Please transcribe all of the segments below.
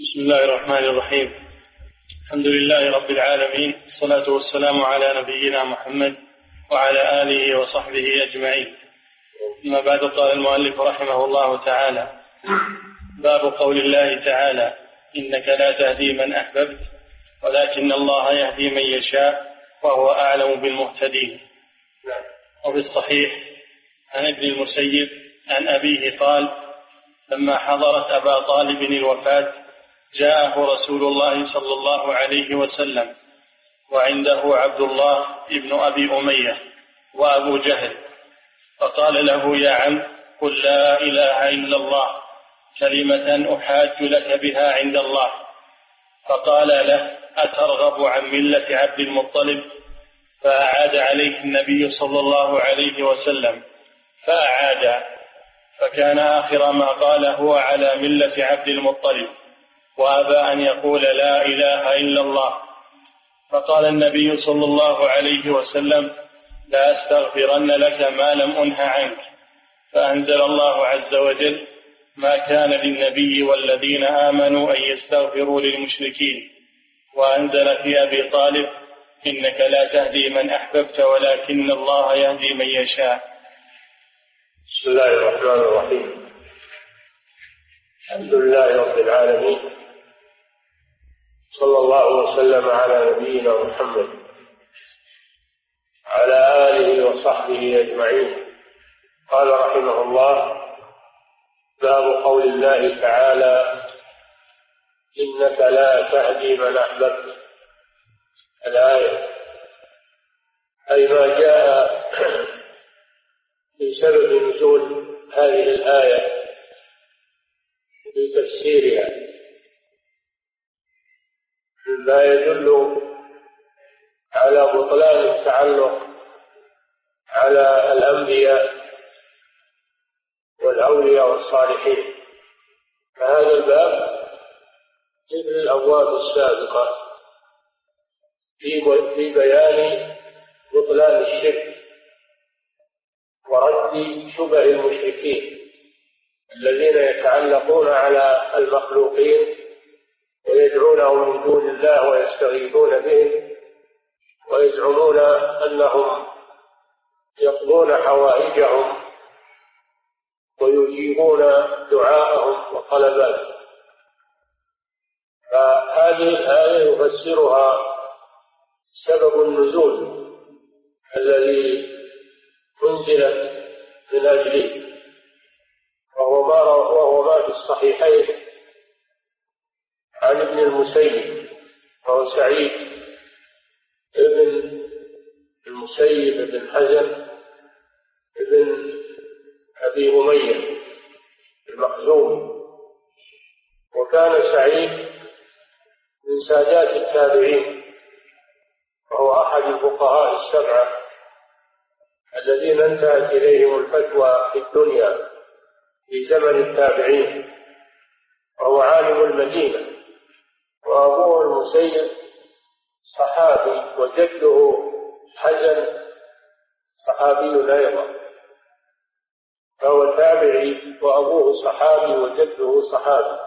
بسم الله الرحمن الرحيم. الحمد لله رب العالمين والصلاة والسلام على نبينا محمد وعلى آله وصحبه أجمعين. أما بعد قال المؤلف رحمه الله تعالى باب قول الله تعالى إنك لا تهدي من أحببت ولكن الله يهدي من يشاء وهو أعلم بالمهتدين. وفي الصحيح عن ابن المسيب عن أبيه قال لما حضرت أبا طالب الوفاة جاءه رسول الله صلى الله عليه وسلم وعنده عبد الله ابن أبي أمية وأبو جهل. فقال له يا عم قل لا إله إلا الله كلمة أحاج لك بها عند الله. فقال له أترغب عن ملة عبد المطلب؟ فأعاد عليه النبي صلى الله عليه وسلم. فأعاد. فكان آخر ما قال هو على ملة عبد المطلب. وأبى أن يقول لا إله إلا الله. فقال النبي صلى الله عليه وسلم لا أستغفرن لك ما لم انه عنك. فأنزل الله عز وجل ما كان للنبي والذين آمنوا أن يستغفروا للمشركين. وأنزل في أبي طالب إنك لا تهدي من أحببت ولكن الله يهدي من يشاء. بسم الله الرحمن الرحيم. الحمد لله رب العالمين صلى الله وسلم على نبينا محمد على آله وصحبه أجمعين. قال رحمه الله باب قول الله تعالى إنك لا تهدي من أحببت. الآية أي ما جاء في سبب نزول هذه الآية في تفسيرها. مما يدل على بطلان التعلق على الأنبياء والأولياء والصالحين. فهذا الباب مثل الأبواب السابقة في بيان بطلان الشرك ورد شبه المشركين الذين يتعلقون على المخلوقين ويدعونهم من دون الله ويستغيثون بهم ويزعمون أنهم يقضون حوائجهم ويجيبون دعاءهم وطلباتهم فهذه الآية يفسرها سبب النزول الذي أنزلت من أجله وهو ما وهو ما في الصحيحين. عن ابن المسيب وهو سعيد ابن المسيب بن حزن ابن أبي أمية المخزوم. وكان سعيد من سادات التابعين وهو أحد الفقهاء السبعة الذين انتهت إليهم الفتوى في الدنيا في زمن التابعين وهو عالم المدينة. وأبوه المسيب صحابي وجده حزن صحابي أيضا فهو تابعي وأبوه صحابي وجده صحابي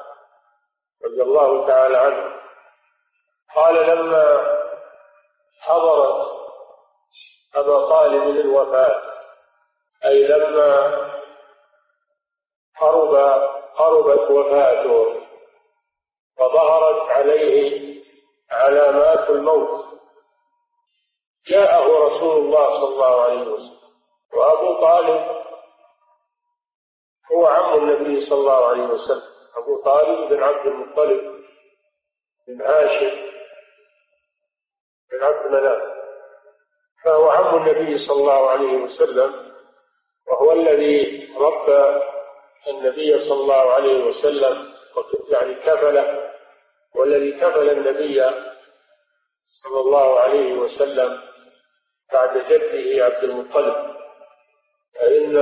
رضي الله تعالى عنه. قال لما حضرت أبا طالب الوفاة أي لما قرب قربت وفاته وظهرت عليه علامات الموت. جاءه رسول الله صلى الله عليه وسلم. وأبو طالب هو عم النبي صلى الله عليه وسلم. أبو طالب بن عبد المطلب بن هاشم بن عبد مناف فهو عم النبي صلى الله عليه وسلم. وهو الذي ربى النبي صلى الله عليه وسلم يعني كفله. والذي كفل النبي صلى الله عليه وسلم بعد جده عبد المطلب. فإن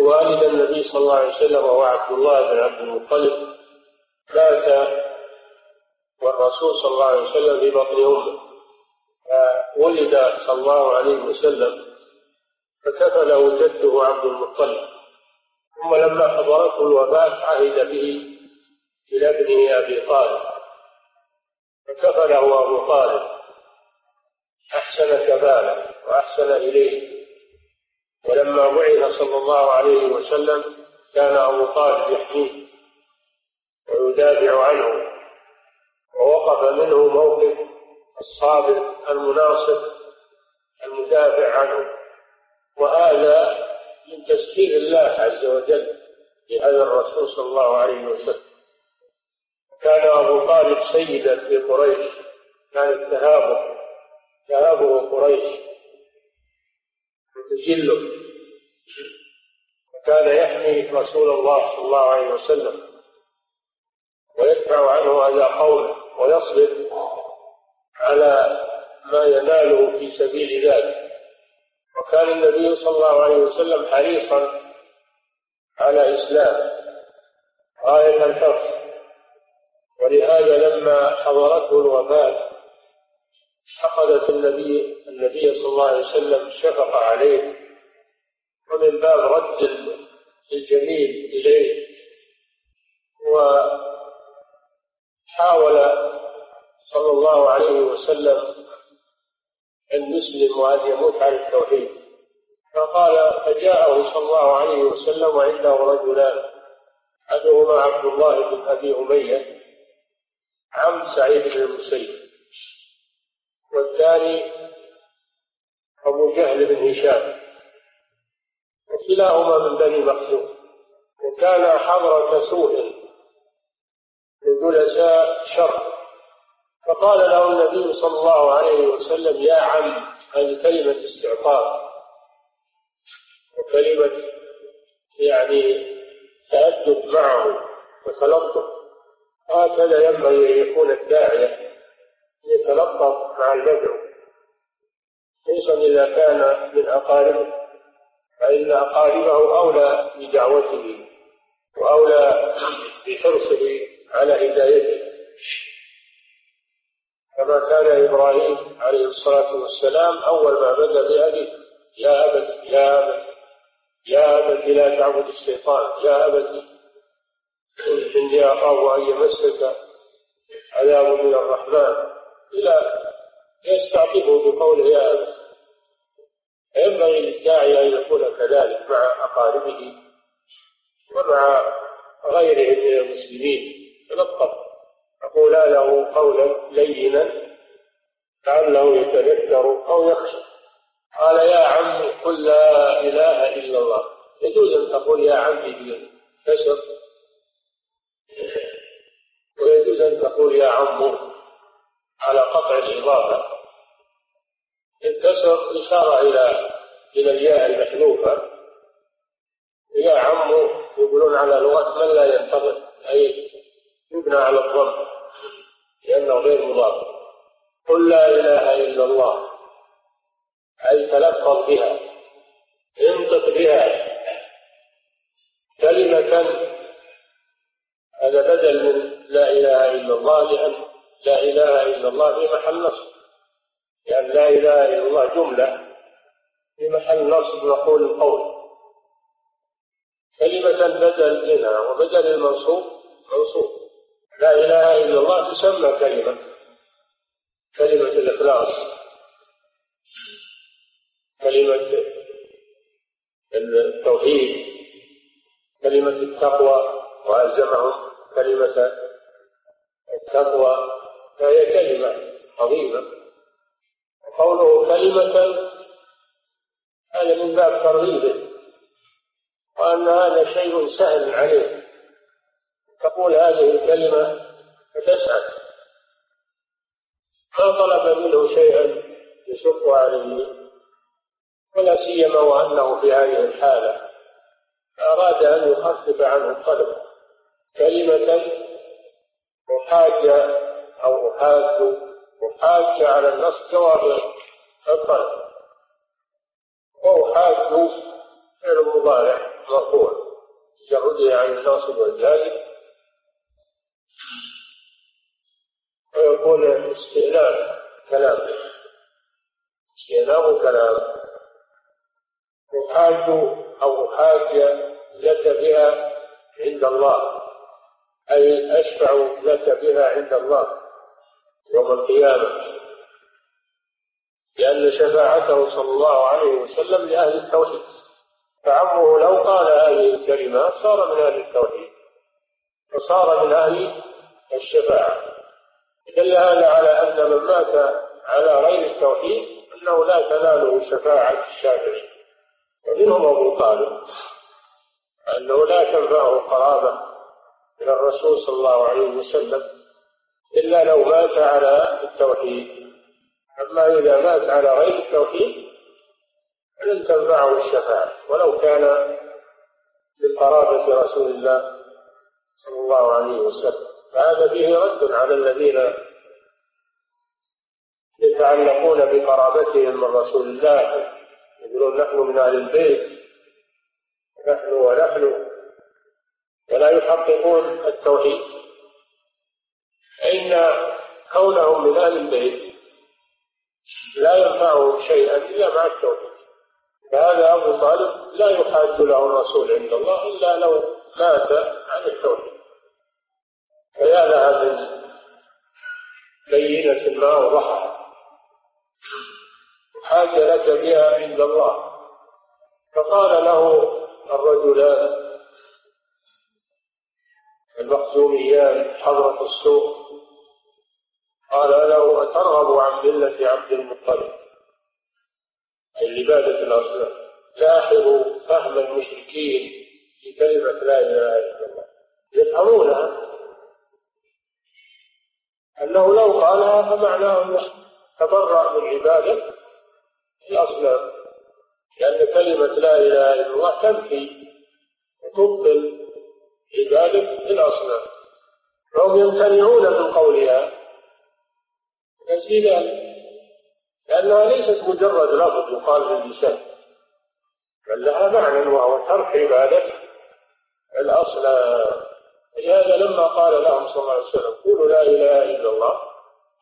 والد النبي صلى الله عليه وسلم وهو عبد الله بن عبد المطلب مات والرسول صلى الله عليه وسلم في بطن أمه. فولد صلى الله عليه وسلم فكفله جده عبد المطلب. ثم لما حضرته الوفاة عهد به إلى ابنه أبي طالب. فكفله أبو طالب. أحسن كفاله وأحسن إليه. ولما بعث صلى الله عليه وسلم كان أبو طالب يحميه ويدافع عنه. ووقف منه موقف الصابر المناصر المدافع عنه. وهذا من تسخير الله عز وجل لهذا الرسول صلى الله عليه وسلم. كان أبو طالب سيدا في قريش. كانت تهابه تهابه قريش. وتجله. وكان يحمي رسول الله صلى الله عليه وسلم. ويدفع عنه أذى قومه ويصبر على ما يناله في سبيل ذلك. وكان النبي صلى الله عليه وسلم حريصا على إسلام. غاية الحرص ولهذا لما حضرته الوفاة أخذت النبي النبي صلى الله عليه وسلم الشفقة عليه ومن باب رد الجميل إليه. وحاول صلى الله عليه وسلم أن يسلم وأن يموت على التوحيد. فقال فجاءه صلى الله عليه وسلم وعنده رجلان أحدهما عبد الله بن أبي أمية عم سعيد بن المسيب. والثاني أبو جهل بن هشام. وكلاهما من بني مخزوم. وكان حضرة سوء من جلساء شر. فقال له النبي صلى الله عليه وسلم يا عم هذه كلمة استعطاف وكلمة يعني تأدب معه وتلطف. هكذا ينبغي أن يكون الداعية يتلطف مع المدعو. خصوصا إذا كان من أقاربه فإن أقاربه أولى بدعوته وأولى بحرصه على هدايته. كما كان إبراهيم عليه الصلاة والسلام أول ما بدأ بأبيه يا أبت يا أبت يا أبت لا تعبد الشيطان يا أبت إني أخاف أن يمسك عذاب من الرحمن. إلى يستعطفه بقوله يا أبت. ينبغي للداعي أن يكون كذلك مع أقاربه ومع غيره من المسلمين. تلطف. فقولا له قولا لينا لعله يتذكر أو يخشى. قال يا عمي قل لا إله إلا الله. يجوز أن تقول يا عمي بالكسر أن تقول يا عمو على قطع الإضافة. الكسر إشارة إلى إلى الياء المحذوفة يا عمو يقولون على لغة من لا ينتظر أي يبنى على الضم لأنه غير مضاف. قل لا إله إلا الله. أي تلفظ بها. انطق بها. كلمة هذا بدل من لا إله إلا الله لأن لا إله إلا الله في محل نصب. لأن لا إله إلا الله جملة في محل نصب نقول القول. كلمة بدل منها وبدل المنصوب منصوب. لا إله إلا الله تسمى كلمة. كلمة الإخلاص. كلمة التوحيد. كلمة التقوى. وألزمهم كلمة التقوى فهي كلمة عظيمة. وقوله كلمة هذا من باب ترغيبه وأن هذا شيء سهل عليه. تقول هذه الكلمة فتسعد ما طلب منه شيئا يشق عليه ولا سيما وأنه في هذه الحالة أراد أن يخفف عنه الطلب كلمة محاجة أو أحاج محاجة على النص جواب الطلب وأحاج فعل مضارع مرفوع جرده عن الناصب والجازم ويكون استئناف كلام. استئناف كلام. أحاج أو أحاج لك بها عند الله. أي أشفع لك بها عند الله يوم القيامة. لأن شفاعته صلى الله عليه وسلم لأهل التوحيد. فعمه لو قال هذه الكلمات صار من أهل التوحيد. فصار من أهل الشفاعة. دل هذا على أن من مات على غير التوحيد أنه لا تناله شفاعة الشافعين ومنهم أبو طالب. أنه لا تنفعه قرابة. من الرسول صلى الله عليه وسلم إلا لو مات على التوحيد. أما إذا مات على غير التوحيد فلن تنفعه الشفاعة. ولو كان من قرابة رسول الله صلى الله عليه وسلم. فهذا فيه رد على الذين يتعلقون بقرابتهم من رسول الله. يقولون نحن من أهل البيت. نحن ونحن. ولا يحققون التوحيد. فإن كونهم من أهل البيت لا ينفعهم شيئا إلا مع التوحيد. فهذا أبو طالب لا يحاج له الرسول عند الله إلا لو مات عن التوحيد. فيا لها من بينة ما أوضحها حاج لك بها عند الله. فقال له الرجلان المخزوميان حضرة السوق. قال له أترغب عن ملة عبد المطلب؟ أي عبادة الأصنام لاحظوا فهم المشركين في كلمة لا إله إلا الله. يفهمونها. أنه لو قالها فمعناه أنه تبرأ من عبادة الأصنام لأن كلمة لا إله إلا الله تنفي وتبطل عبادة الأصنام فهم يمتنعون من قولها. نجد لأنها ليست مجرد لفظ يقال باللسان بل لها معنى وهو ترك عبادة. الأصنام لهذا لما قال لهم صلى الله عليه وسلم قولوا لا إله إلا الله.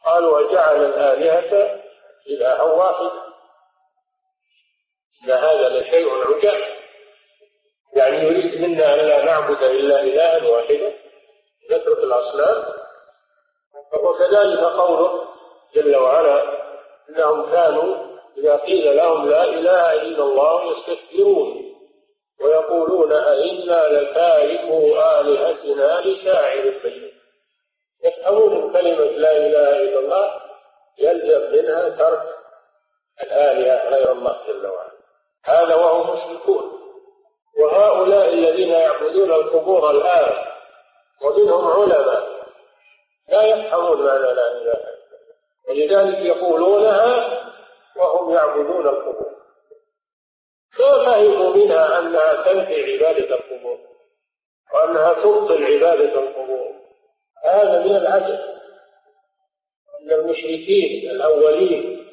قالوا وجعل الآلهة إلها واحدا إن هذا لشيء عجاب. يعني يريد منا أن لا نعبد إلا إلها واحدا نترك الأصنام. وكذلك قوله جل وعلا إنهم كانوا إذا قيل لهم لا إله إلا الله يستكبرون ويقولون أئنا لتاركو آلهتنا لشاعر مجنون يفهمون كلمة لا إله إلا الله يلزم منها ترك الآلهة غير الله جل وعلا. هذا وهم مشركون. وهؤلاء الذين يعبدون القبور الآن ومنهم علماء لا يفهمون معنى لا إله إلا ولذلك يقولونها وهم يعبدون القبور. ما فهموا منها أنها تنفي عبادة القبور وأنها تبطل عبادة القبور. هذا من العجب. أن المشركين الأولين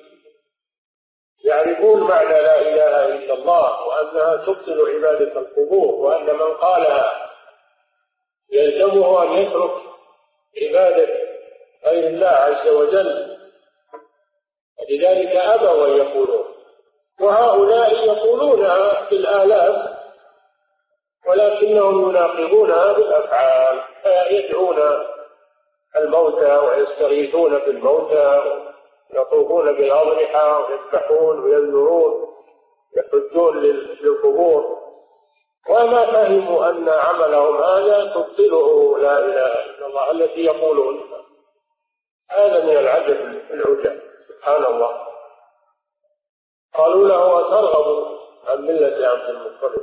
يعرفون معنى لا إله إلا الله وأنها تبطل عبادة القبور وأن من قالها يلزمه أن يترك عبادة غير الله عز وجل. ولذلك أبوا أن يقولون. وهؤلاء يقولونها في الآلاف ولكنهم يناقضونها بالأفعال فيدعون الموتى ويستغيثون بالموتى يطوفون بالأضرحة ويذبحون وينذرون يحجون للقبور. وما فهموا أن عملهم هذا تبطله لا إله إلا الله التي يقولون. هذا من العجب العجاب سبحان الله قالوا له أترغب عن ملة عبد المطلب؟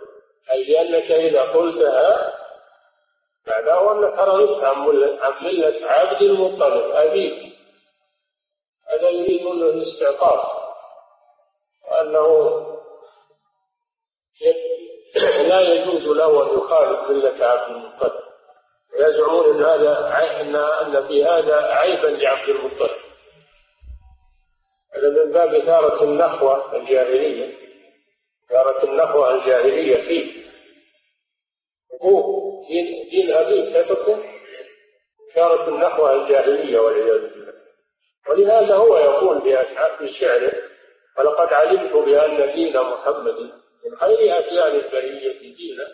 أي لأنك إذا قلتها معناه أنك رغبت عن ملة عبد المطلب أبيك. هذا يريد منه الاستعطاف وأنه لا يجوز له أن يخالف ملة عبد المطلب. ويزعمون أن هذا أن أن في هذا عيبا لعبد المطلب. هذا من باب إثارة النخوة الجاهلية إثارة النخوة الجاهلية فيه. أبوه دين, دين أبيه تتركه إثارة النخوة الجاهلية والعياذ بالله. ولهذا هو يقول في شعره ولقد علمت بأن دين محمد من خير أديان البرية دينا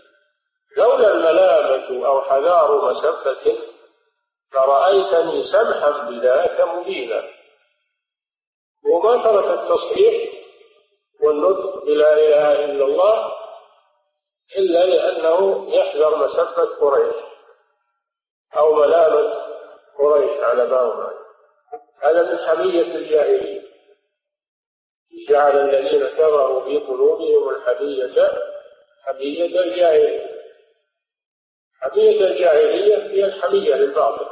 لولا الملامة أو حذار مسبة لرأيتني سمحا بذاك مبينا. وما ترك التصحيح والنطق بلا إله إلا الله إلا لأنه يحذر مسبة قريش أو ملامة قريش على ما هم هذا من حمية الجاهلية جعل الذين كفروا في قلوبهم الحمية حمية الجاهلية حمية الجاهلية هي الحمية للباطل.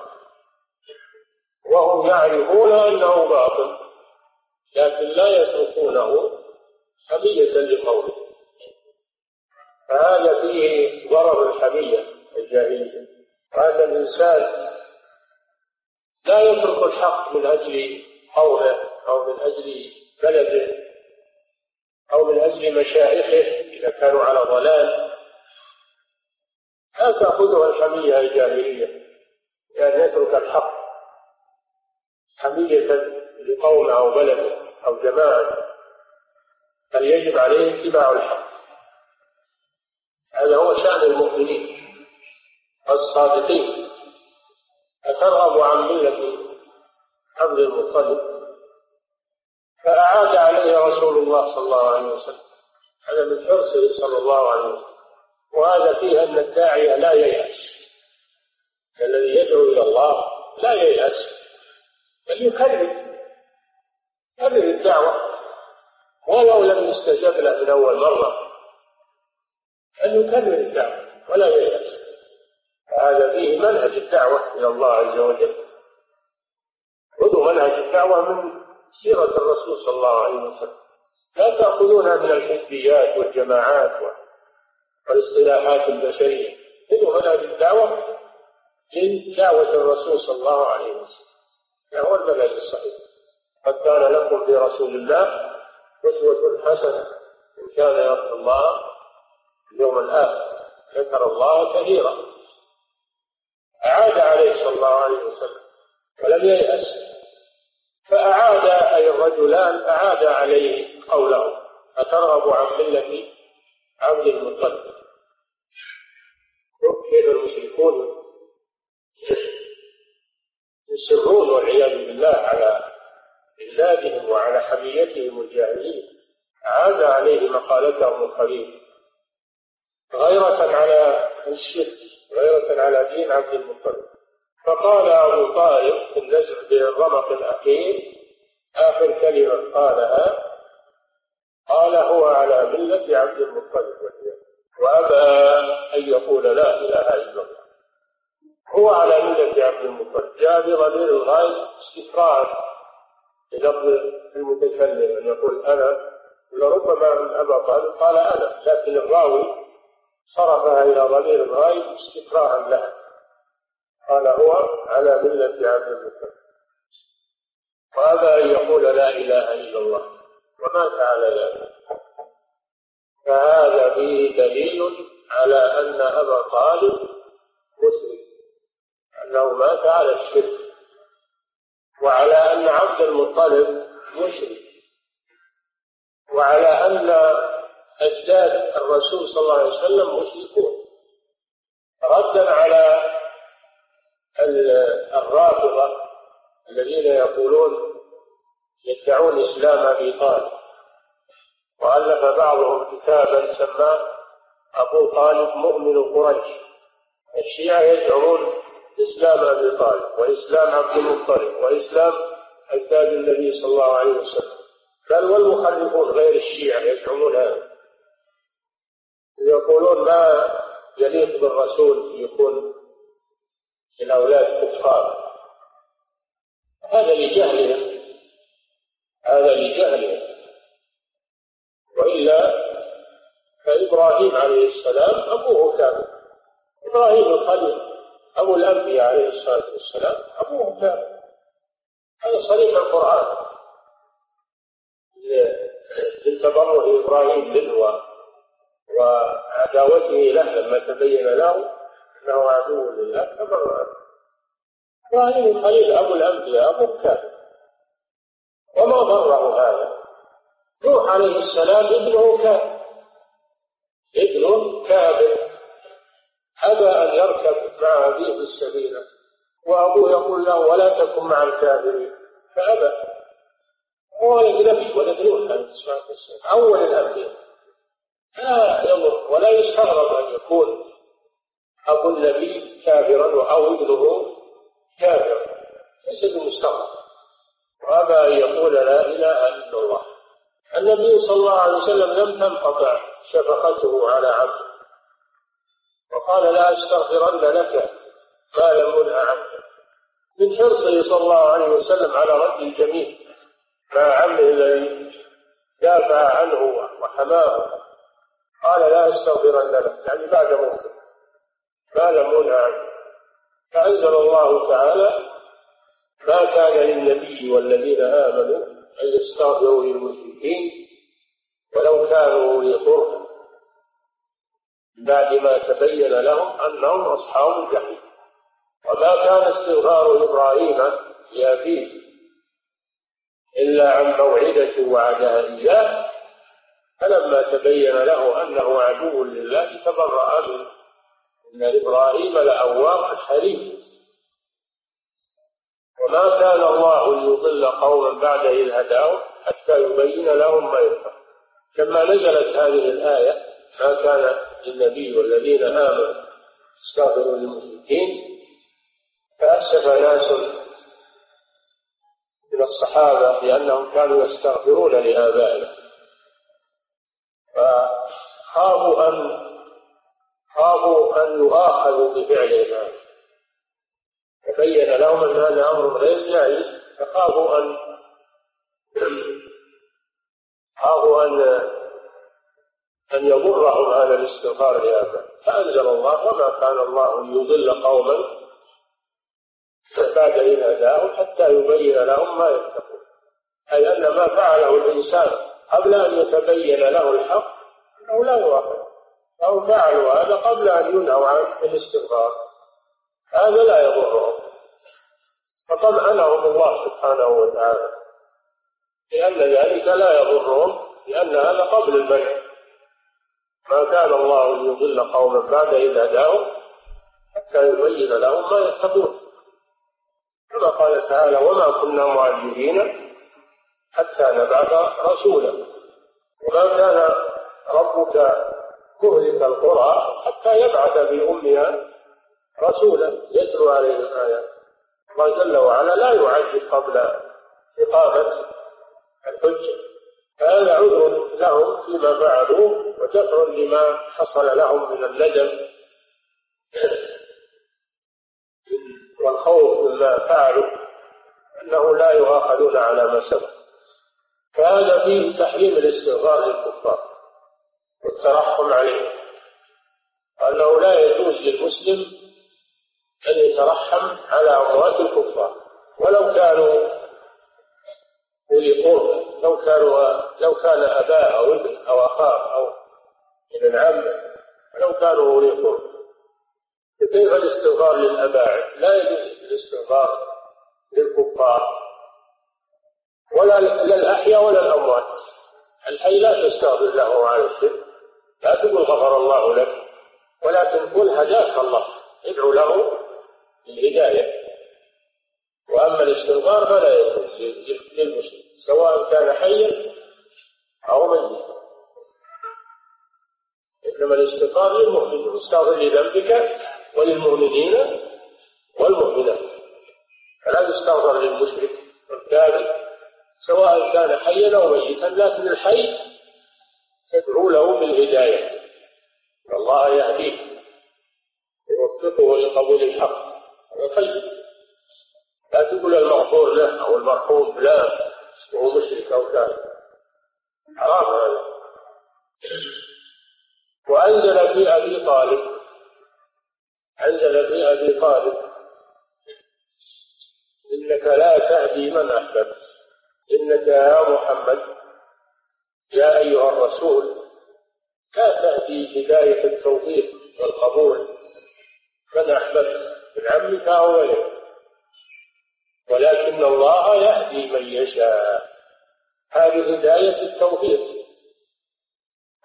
وهم يعرفون أنه باطل لكن لا يتركونه حمية لقوله فهذا فيه ضرر الحمية الجاهلية. وهذا الإنسان لا يترك الحق من أجل قوله أو من أجل بلده أو من أجل مشايخه إذا كانوا على ضلال. لا تأخذها الحمية الجاهلية لأن يترك الحق حمية لقوم أو بلد أو جماعة بل يجب عليه اتباع الحق. هذا هو شأن المؤمنين الصادقين أترغب عن ملة عبد المطلب؟ فأعاد عليه رسول الله صلى الله عليه وسلم. هذا من حرصه صلى الله عليه وسلم. وهذا فيه أن الداعية لا ييأس. الذي يدعو إلى الله لا ييأس. بل يكرر يكرر الدعوة. ولو لم يستجب له من أول مرة. أن يكرر الدعوة. ولا ييأس. هذا فيه منهج الدعوة إلى الله عز وجل. خذوا منهج الدعوة من سيرة الرسول صلى الله عليه وسلم. لا تأخذونها من الحزبيات والجماعات والاصطلاحات البشرية. خذوا منهج الدعوة من دعوة الرسول صلى الله عليه وسلم. هو المنهج الصحيح. قد كان لكم في رسول الله أسوة حسنة. إن كان يرجو الله اليوم الآخر. ذكر الله كثيرا. أعاد عليه صلى الله عليه وسلم ولم ييأس. فأعاد أي الرجلان أعاد عليه قوله أترغب عن ملة عبد المطلب؟ كيف المشركون يصرون والعياذ بالله على بلادهم وعلى حميتهم الجاهلية عاد عليه مقالتهم الخليل غيرة على الشرك غيرة على دين عبد المطلب. فقال أبو طالب في النزع بالرمق الأخير آخر كلمة قالها قال هو على ملة عبد المطلب وأبى أن يقول لا إله إلا الله. هو على ملة عبد المطلب. جاء بضمير الغاية استكرار بلفظ المتكلم أن يقول أنا لربما أبا طالب قال أنا لكن الراوي صرفها إلى ضمير الغاية استكراها لها قال هو على ملة عبد المطلب. وأبى أن يقول لا إله إلا الله. ومات على ذلك. فهذا فيه دليل على أن أبا طالب مسلم. أنه مات على الشرك. وعلى أن عبد المطلب مشرك. وعلى أن أجداد الرسول صلى الله عليه وسلم مشركون. ردا على الرافضة الذين يقولون يدعون إسلام أبي طالب. وألف بعضهم كتابا سماه أبو طالب مؤمن قريش. الشيعة يزعمون إسلام أبي طالب وإسلام عبد المطلب وإسلام أجداد النبي صلى الله عليه وسلم. بل والمخلفون غير الشيعة يزعمون هذا. يقولون ما يليق بالرسول يكون الأولاد كفار هذا لجهلهم هذا لجهلهم. وإلا فإبراهيم عليه السلام أبوه كافر. إبراهيم الخليل أبو الأنبياء عليه الصلاة والسلام أبوه كافر. هذا صريح القرآن. لتبرع إبراهيم منه وعداوته له لما تبين له أنه عدو لله تبرع إبراهيم الخليل أبو الأنبياء أبوه كافر وما ضره هذا؟ نوح عليه السلام ابنه كافر ابنه كافر أبى أن يركب مع أبيه في السفينة وأبوه يقول له ولا تكن مع الكافرين. فأبى. هو ولد نوح عليه والسلام أول الأنبياء لا يضر ولا يستغرب أن يكون أبو النبي كافرا أو ابنه كافرا. ليس بمستغرب. وأبى أن يقول لا إله إلا الله. النبي صلى الله عليه وسلم لم تنقطع شفقته على عبده. وقال لا أستغفرن لك ما لم أنه عنك من حرصه صلى الله عليه وسلم على رد الجميل مع عمه الذي دافع عنه وحماه. قال لا أستغفرن لك يعني بعد موته. ما لم أنه عنه. فأنزل الله تعالى ما كان للنبي والذين آمنوا أن يستغفروا للمشركين ولو كانوا أولي قربى. بعد ما تبين لهم أنهم أصحاب الجحيم. وما كان استغفار إبراهيم لأبيه إلا عن موعدة وعدها إياه فلما تبين له أنه عدو لله تبرأ منه إن إبراهيم لأواه حليم. وما كان الله ليضل قوما بعد إذ هداهم حتى يبين لهم ما ينفع لما نزلت هذه الآية ما كان للنبي والذين آمنوا استغفروا للمشركين تأسف ناس من الصحابة لأنهم كانوا يستغفرون لآبائهم. فخافوا أن خافوا أن يؤاخذوا بفعلهم هذا تبين لهم أن هذا أمر غير جائز فخافوا أن خافوا أن أن يضرهم هذا الاستغفار لآبائهم فأنزل الله وما كان الله ليضل قوما بعد إذ هداهم حتى يبين لهم ما يتقون. أي أن ما فعله الإنسان قبل أن يتبين له الحق أنه لا يوافق. أو فعلوا هذا قبل أن ينهوا عن الاستغفار. هذا لا يضرهم. فطمأنهم الله سبحانه وتعالى. لأن ذلك لا يضرهم لأن هذا قبل المنع ما كان الله ليضل قوما بعد إذ هداهم حتى يبين لهم ما يتقون. كما قال تعالى وما كنا معذبين حتى نبعث رسولا. وما كان ربك مهلك القرى حتى يبعث في أمها رسولا. يتلو عليهم الآيات الله جل وعلا لا يعذب قبل إقامة الحجة. فهذا عذر لهم فيما فعلوا ودفع لما حصل لهم من الندم والخوف مما فعلوا. أنه لا يؤاخذون على ما سبق. فهذا فيه تحريم الاستغفار للكفار والترحم عليهم. أنه لا يجوز للمسلم أن يترحم على أموات الكفار. ولو كانوا أولي لو كانوا لو كان أباه أو ابن أو أخاه أو ابن عمه لو كانوا أولي كيف الاستغفار للأباعد لا يجوز الاستغفار للكفار. ولا لا الأحياء ولا الأموات. الحي لا تستغفر له على الشرك. لا تقول غفر الله لك ولكن قل هداك الله. ادعو له بالهداية وأما الاستغفار فلا يجوز للمسلم سواء كان حيا أو ميتا. إنما الاستغفار للمؤمن استغفر لذنبك وللمؤمنين والمؤمنات. فلا تستغفر للمشرك والكافر. سواء كان حيا أو ميتا لكن الحي تدعو له بالهداية الله يهديه يوفقه لقبول الحق. هذا طيب لا تقول المغفور له أو المرحوم فلان وهو مشرك أو كافر. حرام هذا. وأنزل في أبي طالب أنزل في أبي طالب إنك لا تهدي من أحببت. إنك يا محمد يا أيها الرسول لا تهدي هداية التوفيق والقبول من أحببت من عمك أو غيرك ولكن الله يهدي من يشاء. هذه هداية التوفيق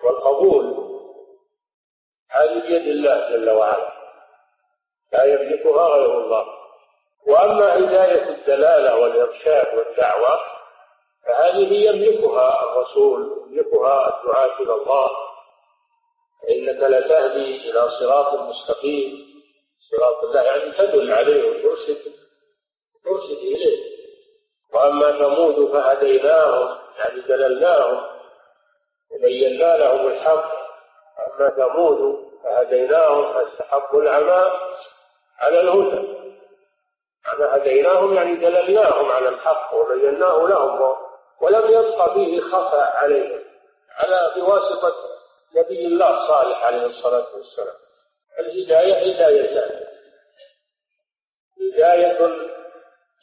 والقبول. هذه بيد الله جل وعلا لا يملكها غير الله. وأما هداية الدلالة والإرشاد والدعوة فهذه يملكها الرسول يملكها الدعاة إلى الله. إنك لتهدي إلى صراط مستقيم. صراط الله يعني تدل عليه وترشد ترشد إليه. وأما ثمود فهديناهم يعني دللناهم وبينا لهم الحق. أما ثمود فهديناهم فاستحقوا العمى على الهدى. أنا هديناهم يعني دللناهم على الحق وبيناه لهم. ولم يبق فيه خفاء عليهم على بواسطة نبي الله صالح عليه الصلاة والسلام. الهداية هدايتان. هداية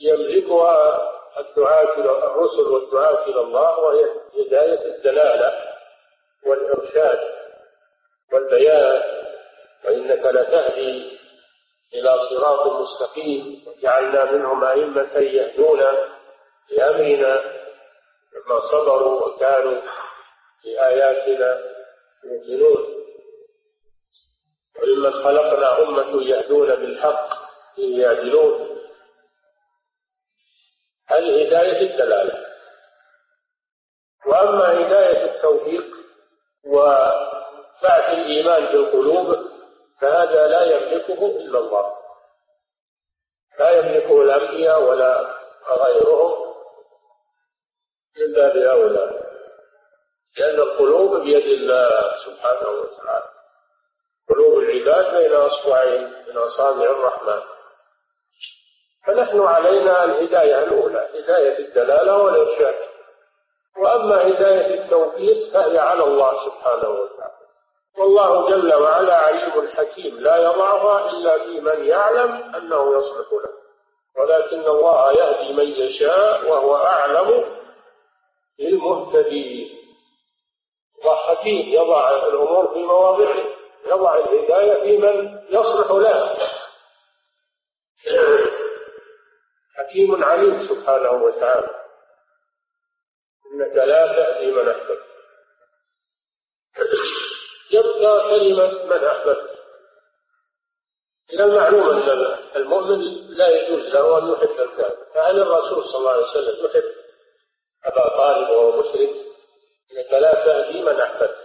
يملكها الدعاة إلى الرسل والدعاة إلى الله وهي هداية الدلالة والإرشاد والبيان. وإنك لتهدي إلى صراط مستقيم وجعلنا منهم أئمة يهدون بأمرنا لما صبروا وكانوا بآياتنا يؤمنون. وممن خلقنا أمة يهدون بالحق يعدلون هذه هداية الدلالة. وأما هداية التوفيق وبعث الإيمان في القلوب فهذا لا يملكه إلا الله. لا يملكه الأنبياء ولا غيرهم. إلا بأولى لأن القلوب بيد الله سبحانه وتعالى. قلوب العباد بين أصبعين من أصابع الرحمن. فنحن علينا الهداية الأولى هداية الدلالة والإرشاد. وأما هداية التوفيق فهي على الله سبحانه وتعالى. والله جل وعلا عليم حكيم لا يضعها إلا في من يعلم أنه يصلح له. ولكن الله يهدي من يشاء وهو أعلم بالمهتدين وحكيم يضع الأمور في مواضعه يضع الهداية في من يصلح له. حكيم عليم سبحانه وتعالى. إنك لا تهدي من أحببت. يبقى كلمة من أحببت. من المعلوم أن المؤمن لا يجوز له أن يحب الكافر. فهل الرسول صلى الله عليه وسلم يحب أبا طالب وهو مشرك إنك لا تهدي من أحببت.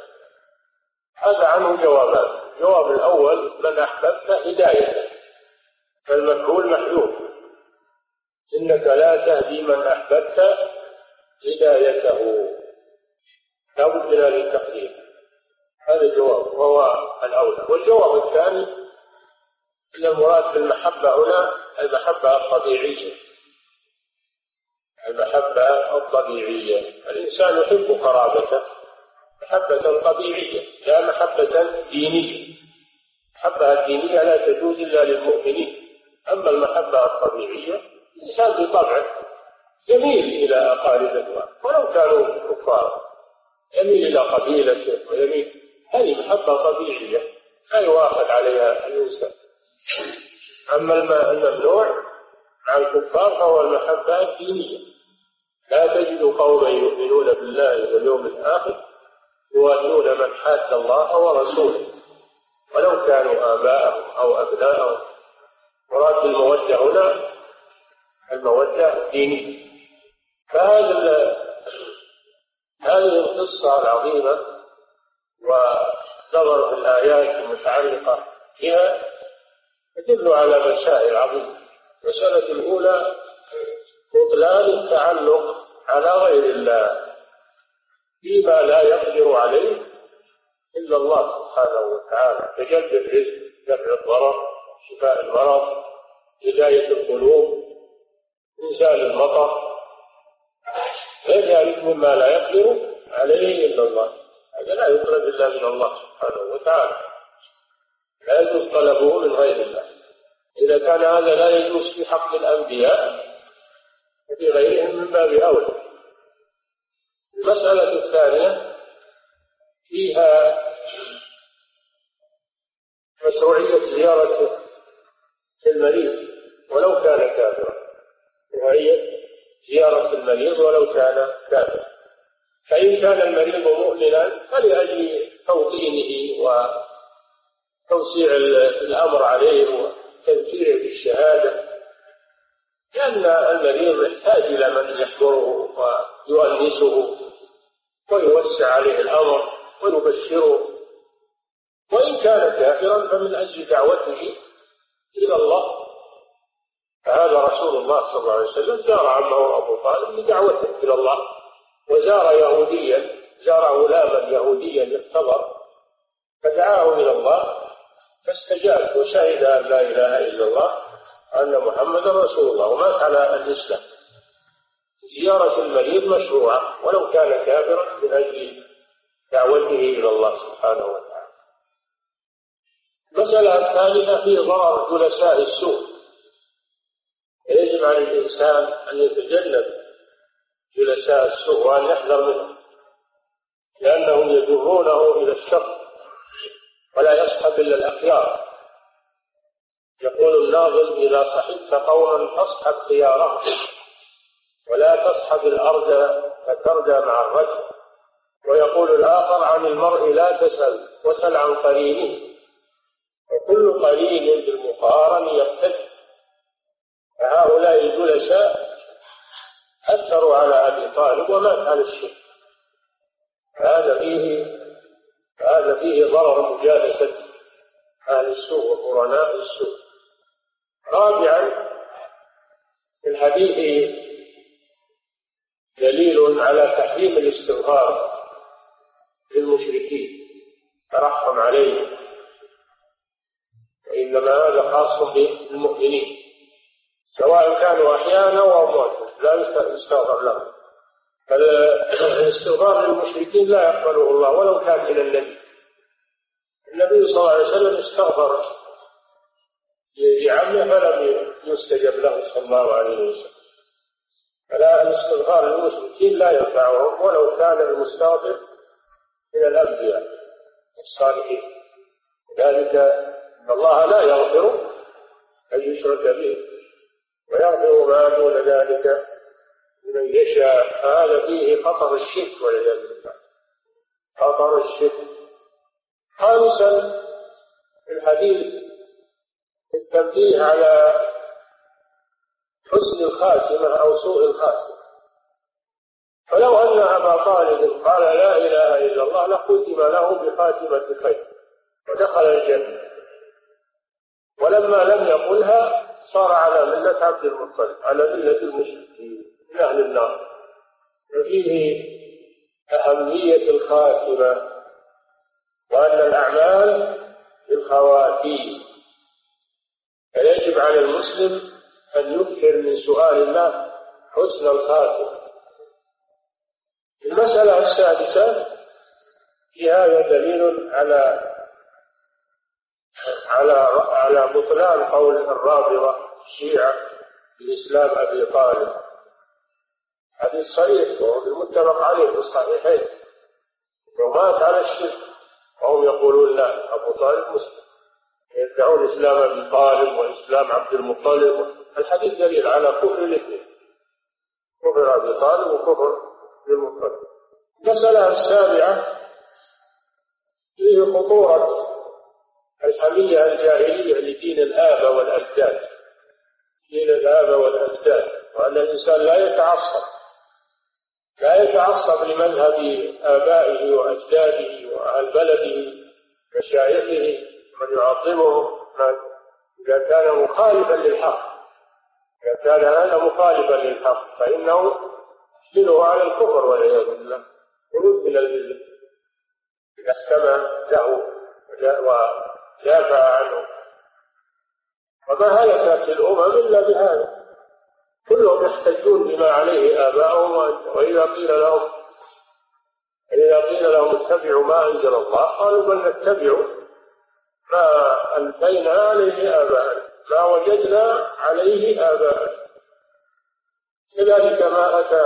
هذا عنه جوابات الجواب الأول من أحببت هداية فالمفعول محذوف. إنك لا تهدي من أحببت هدايته. لا بد من التقدير. هذا الجواب وهو الأولى. والجواب الثاني أن المراد بالمحبة هنا المحبة الطبيعية. المحبة الطبيعية. الإنسان يحب قرابته محبة طبيعية لا محبة دينية. المحبة الدينية لا تجوز إلا للمؤمنين. أما المحبة الطبيعية الإنسان بطبعه يميل إلى أقاربه ولو كانوا كفار يميل إلى قبيلته ويميل. هذه محبة طبيعية لا يؤاخذ عليها الإنسان أما الممنوع مع الكفار فهو المحبة الدينية. لا تجد قوما يؤمنون بالله واليوم الآخر يوالون من حاد الله ورسوله. ولو كانوا آباءهم أو أبناءهم. مراد المودة هنا المودة الدينية. فهذا هذه القصة العظيمة ونظر في الآيات المتعلقة بها تدل على مسائل عظيمة. المسألة الأولى بطلان التعلق على غير الله. فيما لا يقدر عليه إلا الله سبحانه وتعالى. كجلب الرزق دفع الضرر شفاء المرض هداية القلوب إنزال المطر. غير ذلك مما لا يقدر عليه إلا الله. هذا لا يطلب إلا من الله سبحانه وتعالى. لا يجوز طلبه من غير الله. إذا كان هذا لا يجوز في حق الأنبياء ففي غيرهم من باب أولى. المسألة الثانية فيها مشروعية زيارة المريض ولو كان كافرا. وهي زيارة المريض ولو كان كافرا. فإن كان المريض مؤمنا فلأجل توطينه وتوسيع الأمر عليه تذكيره بالشهادة لأن المريض يحتاج إلى من يحضره ويؤنسه. ويوسع عليه الأمر ويبشره. وإن كان كافرا فمن أجل دعوته إلى الله. فهذا رسول الله صلى الله عليه وسلم زار عمه أبو طالب لدعوته إلى الله. وزار يهوديا زار غلاما يهوديا يختبر فدعاه إلى الله فاستجاب وشهد أن لا إله إلا الله أن محمدا رسول الله. ومات على الإسلام. زيارة المريض مشروعة ولو كان كافرا من أجل دعوته إلى الله سبحانه وتعالى. المسألة الثالثة في ضرر جلساء السوء. يجب على الإنسان أن يتجنب جلساء السوء وأن يحذر منهم لأنهم يجرونه إلى الشر ولا يصحب إلا الأخيار. يقول الناظم إذا صحبت قوما فاصحب خيارهم. ولا تصحب الأرض فتردى مع الرجل. ويقول الآخر عن المرء لا تسأل وسل عن قرينه. وكل قرين بالمقارن يقتدي. فهؤلاء الجلساء أثروا على أبي طالب ومات على الشرك. هذا فيه هذا فيه ضرر مجالسة أهل السوء وقرناء السوء. رابعا في الحديث دليل على تحريم الاستغفار للمشركين. ترحم عليهم. وإنما هذا خاص بالمؤمنين. سواء كانوا أحيانا أو أمواتا. لا يستغفر لهم. فالاستغفار للمشركين لا يقبله الله ولو كان من النبي. النبي صلى الله عليه وسلم استغفر لعمه فلم يستجب له صلى الله عليه وسلم. فلا الاستغفار للمشركين لا ينفعهم ولو كان المستغفر من الأنبياء الصالحين ذلك إن الله لا يغفر أن يشرك به ويغفر ما دون ذلك لمن يشاء. فهذا فيه خطر الشرك والعياذ بالله. خطر الشرك. خامسا الحديث التنبيه على حسن الخاتمة أو سوء الخاتمة. فلو أن أبا طالب قال لا إله إلا الله لختم له بخاتمة خير ودخل الجنة. ولما لم يقلها صار على ملة عبد المطلب على ملة المشركين من أهل النار. وفيه أهمية الخاتمة وأن الأعمال بالخواتيم. فيجب على المسلم أن يكثر من سؤال الله حسن الخاتمة المسألة السادسة في هذا دليل على على على بطلان قول الرافضة الشيعة بإسلام أبي طالب. حديث صحيح وهو المتفق عليه في الصحيحين. ومات على الشرك. وهم يقولون لا أبو طالب مسلم. يدعون إسلام أبي طالب وإسلام عبد المطلب. الحديث دليل على كفر الاثنين كفر أبي طالب وكفر المطلب المسألة السابعة فيه خطورة الحمية الجاهلية لدين الآباء والأجداد. دين الآباء والأجداد. وأن الإنسان لا يتعصب. لا يتعصب لمذهب آبائه وأجداده وأهل بلده مشايخه من يعظمهم إذا كان مخالفا للحق. إذا كان هذا مخالفا للحق فإنه يحمله على الكفر والعياذ بالله. خروج من المله إذا استمع له ودافع عنه. وما هلكت الأمم إلا بهذا. كلهم يحتجون بما عليه آباؤهم وإذا قيل لهم إذا قيل لهم اتبعوا ما أنزل الله قالوا بل نتبع ما ألفينا عليه آباءنا. ما وجدنا عليه آباءنا. كذلك ما أتى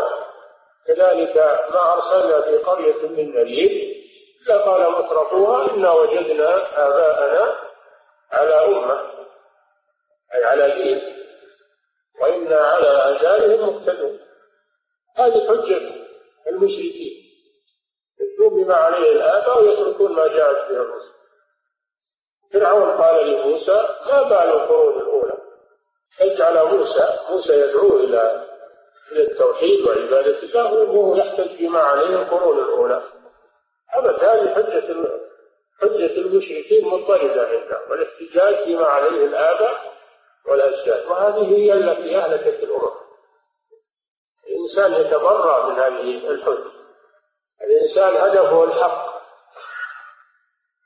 كذلك ما أرسلنا في قرية من نذير إلا قال مترفوها إنا وجدنا آباءنا على أمة أي على دين وإنا على آثارهم مقتدون. هذه حجة المشركين يتلون بما عليه الآباء ويتركون ما جاءت به الرسل. فرعون قال لموسى ما بال القرون الأولى؟ فجعل موسى موسى يدعو إلى إلى التوحيد وعبادة الله وهو يحتج بما عليه القرون الأولى. أبدا هذه حجة حجة المشركين مضطردة عندنا والاحتجاج بما عليه الآباء والأجداد وهذه هي التي أهلكت الأمم. الإنسان يتبرأ من هذه الحجة. الإنسان هدفه الحق.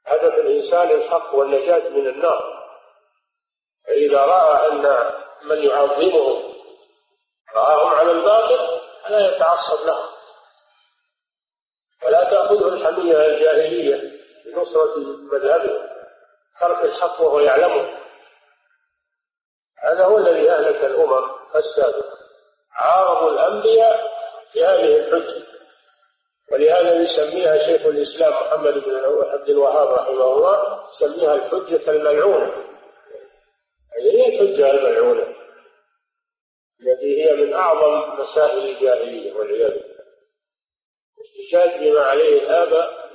هدف الإنسان الحق والنجاة من النار. فإذا رأى أن من يعظمهم رآهم على الباطل فلا يتعصب لهم ولا تأخذه الحمية الجاهلية بنصرة مذهبه ترك الحق وهو يعلمه. هذا هو الذي أهلك الأمم السابقة. عارضوا الأنبياء بهذه الحجة. ولهذا يسميها شيخ الإسلام محمد بن عبد الوهاب رحمه الله يسميها الحجة الملعونة. هي الحجة الملعونة التي هي من أعظم مسائل الجاهلية والعياذ بالله. احتجاج بما عليه الآباء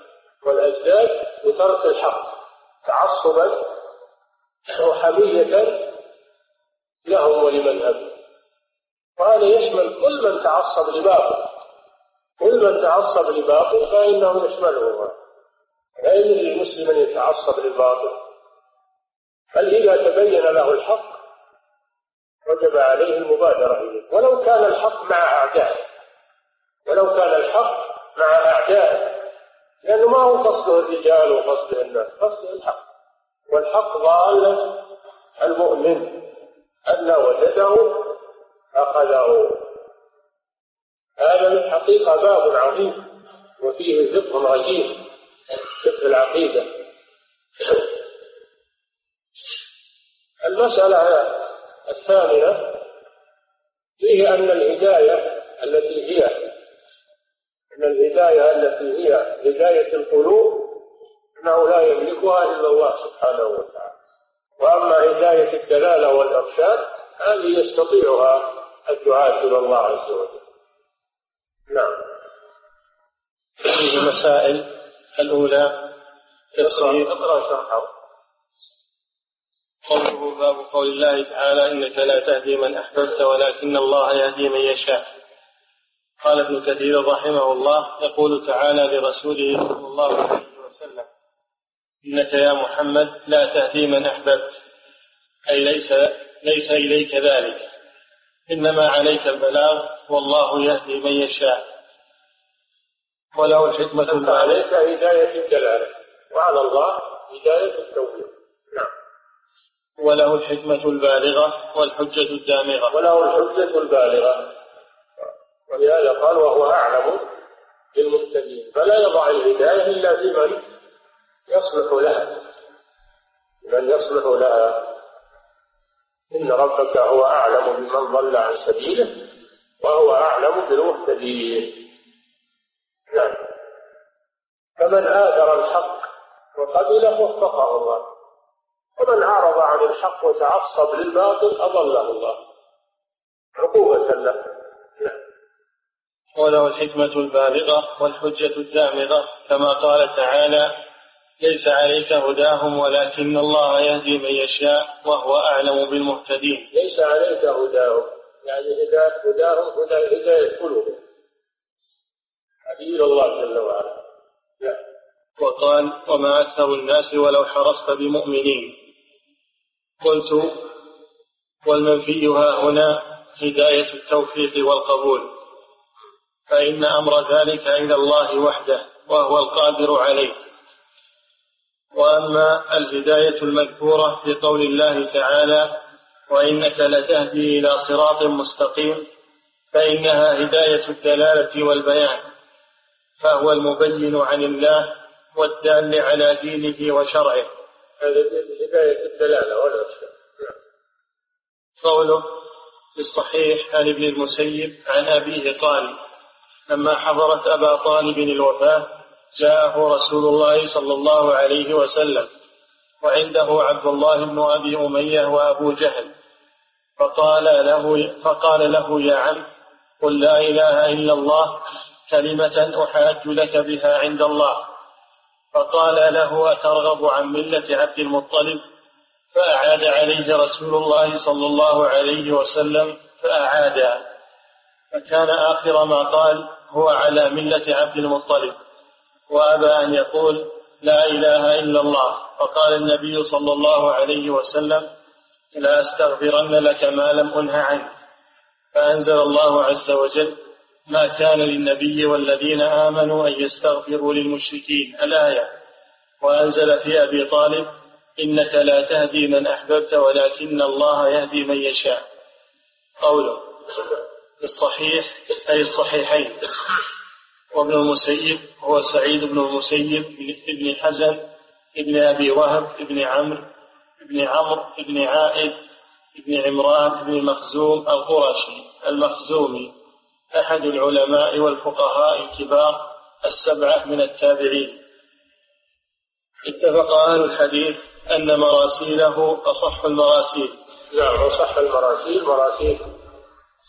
والأجداد وترك الحق تعصبا وحمية لهم ولمذهبهم وهذا يشمل كل من تعصب لباطل كل من تعصب لباطل فإنه يشمله لا يجوز للمسلم أن يتعصب للباطل بل إذا تبين له الحق وجب عليه المبادرة إليه. ولو كان الحق مع أعدائه. ولو كان الحق مع أعدائه. لأنه ما هو قصده الرجال وقصده الناس. قصده الحق. والحق ضالة المؤمن. أن وجده أخذه هذا من حقيقة باب عظيم وفيه فقه عجيب فقه العقيدة. المسألة الثامنة فيه أن الهداية التي هي أن الهداية التي هي هداية القلوب أنه لا يملكها إلا الله سبحانه وتعالى. وأما هداية الدلالة والإرشاد هذه يستطيعها الدعاة إلى الله عز وجل. هذه المسائل الأولى تفسير اقرأ شرحه قوله باب قول الله تعالى إنك لا تهدي من أحببت ولكن الله يهدي من يشاء. قال ابن كثير رحمه الله يقول تعالى لرسوله صلى الله عليه وسلم إنك يا محمد لا تهدي من أحببت. أي ليس ليس إليك ذلك. إنما عليك البلاغ والله يهدي من يشاء. وله الحكمة عليك هداية الدلالة وعلى الله هداية التوفيق. نعم. وله الحكمة البالغة والحجة الدامغة. وله الحجة البالغة. ولهذا قال وهو أعلم بالمهتدين. فلا يضع الهداية إلا في من يصلح لها. من يصلح لها. إن ربك هو أعلم بمن ضل عن سبيله وهو أعلم بالمهتدين نعم فمن آثر الحق وقبله وفقه الله. ومن أعرض عن الحق وتعصب للباطل أضله الله. عقوبة له. نعم. وله الحكمة البالغة والحجة الدامغة كما قال تعالى ليس عليك هداهم ولكن الله يهدي من يشاء وهو أعلم بالمهتدين. ليس عليك هداهم. يعني هداهم هدى هداية قلوبهم هدي إلى الله جل وعلا. لا. وقال وما أكثر الناس ولو حرصت بمؤمنين. قلت والمنفي ها هنا هداية التوفيق والقبول فإن أمر ذلك إلى الله وحده وهو القادر عليه. وأما الهداية المذكورة في قول الله تعالى وإنك لتهدي إلى صراط مستقيم فإنها هداية الدلالة والبيان. فهو المبين عن الله والدال على دينه وشرعه. هذه هدايه الدلالة والارشاد قوله في الصحيح عن ابن المسيب عن أبيه قال لما حضرت أبا طالب الوفاة جاءه رسول الله صلى الله عليه وسلم وعنده عبد الله بن أبي أمية وأبو جهل. فقال له فقال له يا عم قل لا إله إلا الله كلمة أحاج لك بها عند الله. فقال له أترغب عن ملة عبد المطلب؟ فأعاد عليه رسول الله صلى الله عليه وسلم فأعاد. فكان آخر ما قال هو على ملة عبد المطلب. وأبى أن يقول لا إله إلا الله. فقال النبي صلى الله عليه وسلم لا أستغفرن لك ما لم أنه عنه فأنزل الله عز وجل ما كان للنبي والذين آمنوا أن يستغفروا للمشركين. الآية وأنزل في أبي طالب إنك لا تهدي من أحببت ولكن الله يهدي من يشاء. قوله في الصحيح أي الصحيحين. وابن المسيب هو سعيد بن المسيب بن حزن ابن أبي وهب ابن عمرو ابن عمرو ابن عائد ابن عمران ابن مخزوم القرشي المخزومي. أحد العلماء والفقهاء الكبار السبعة من التابعين. اتفق أهل الحديث أن مراسيله أصح المراسيل. نعم أصح المراسيل مراسيل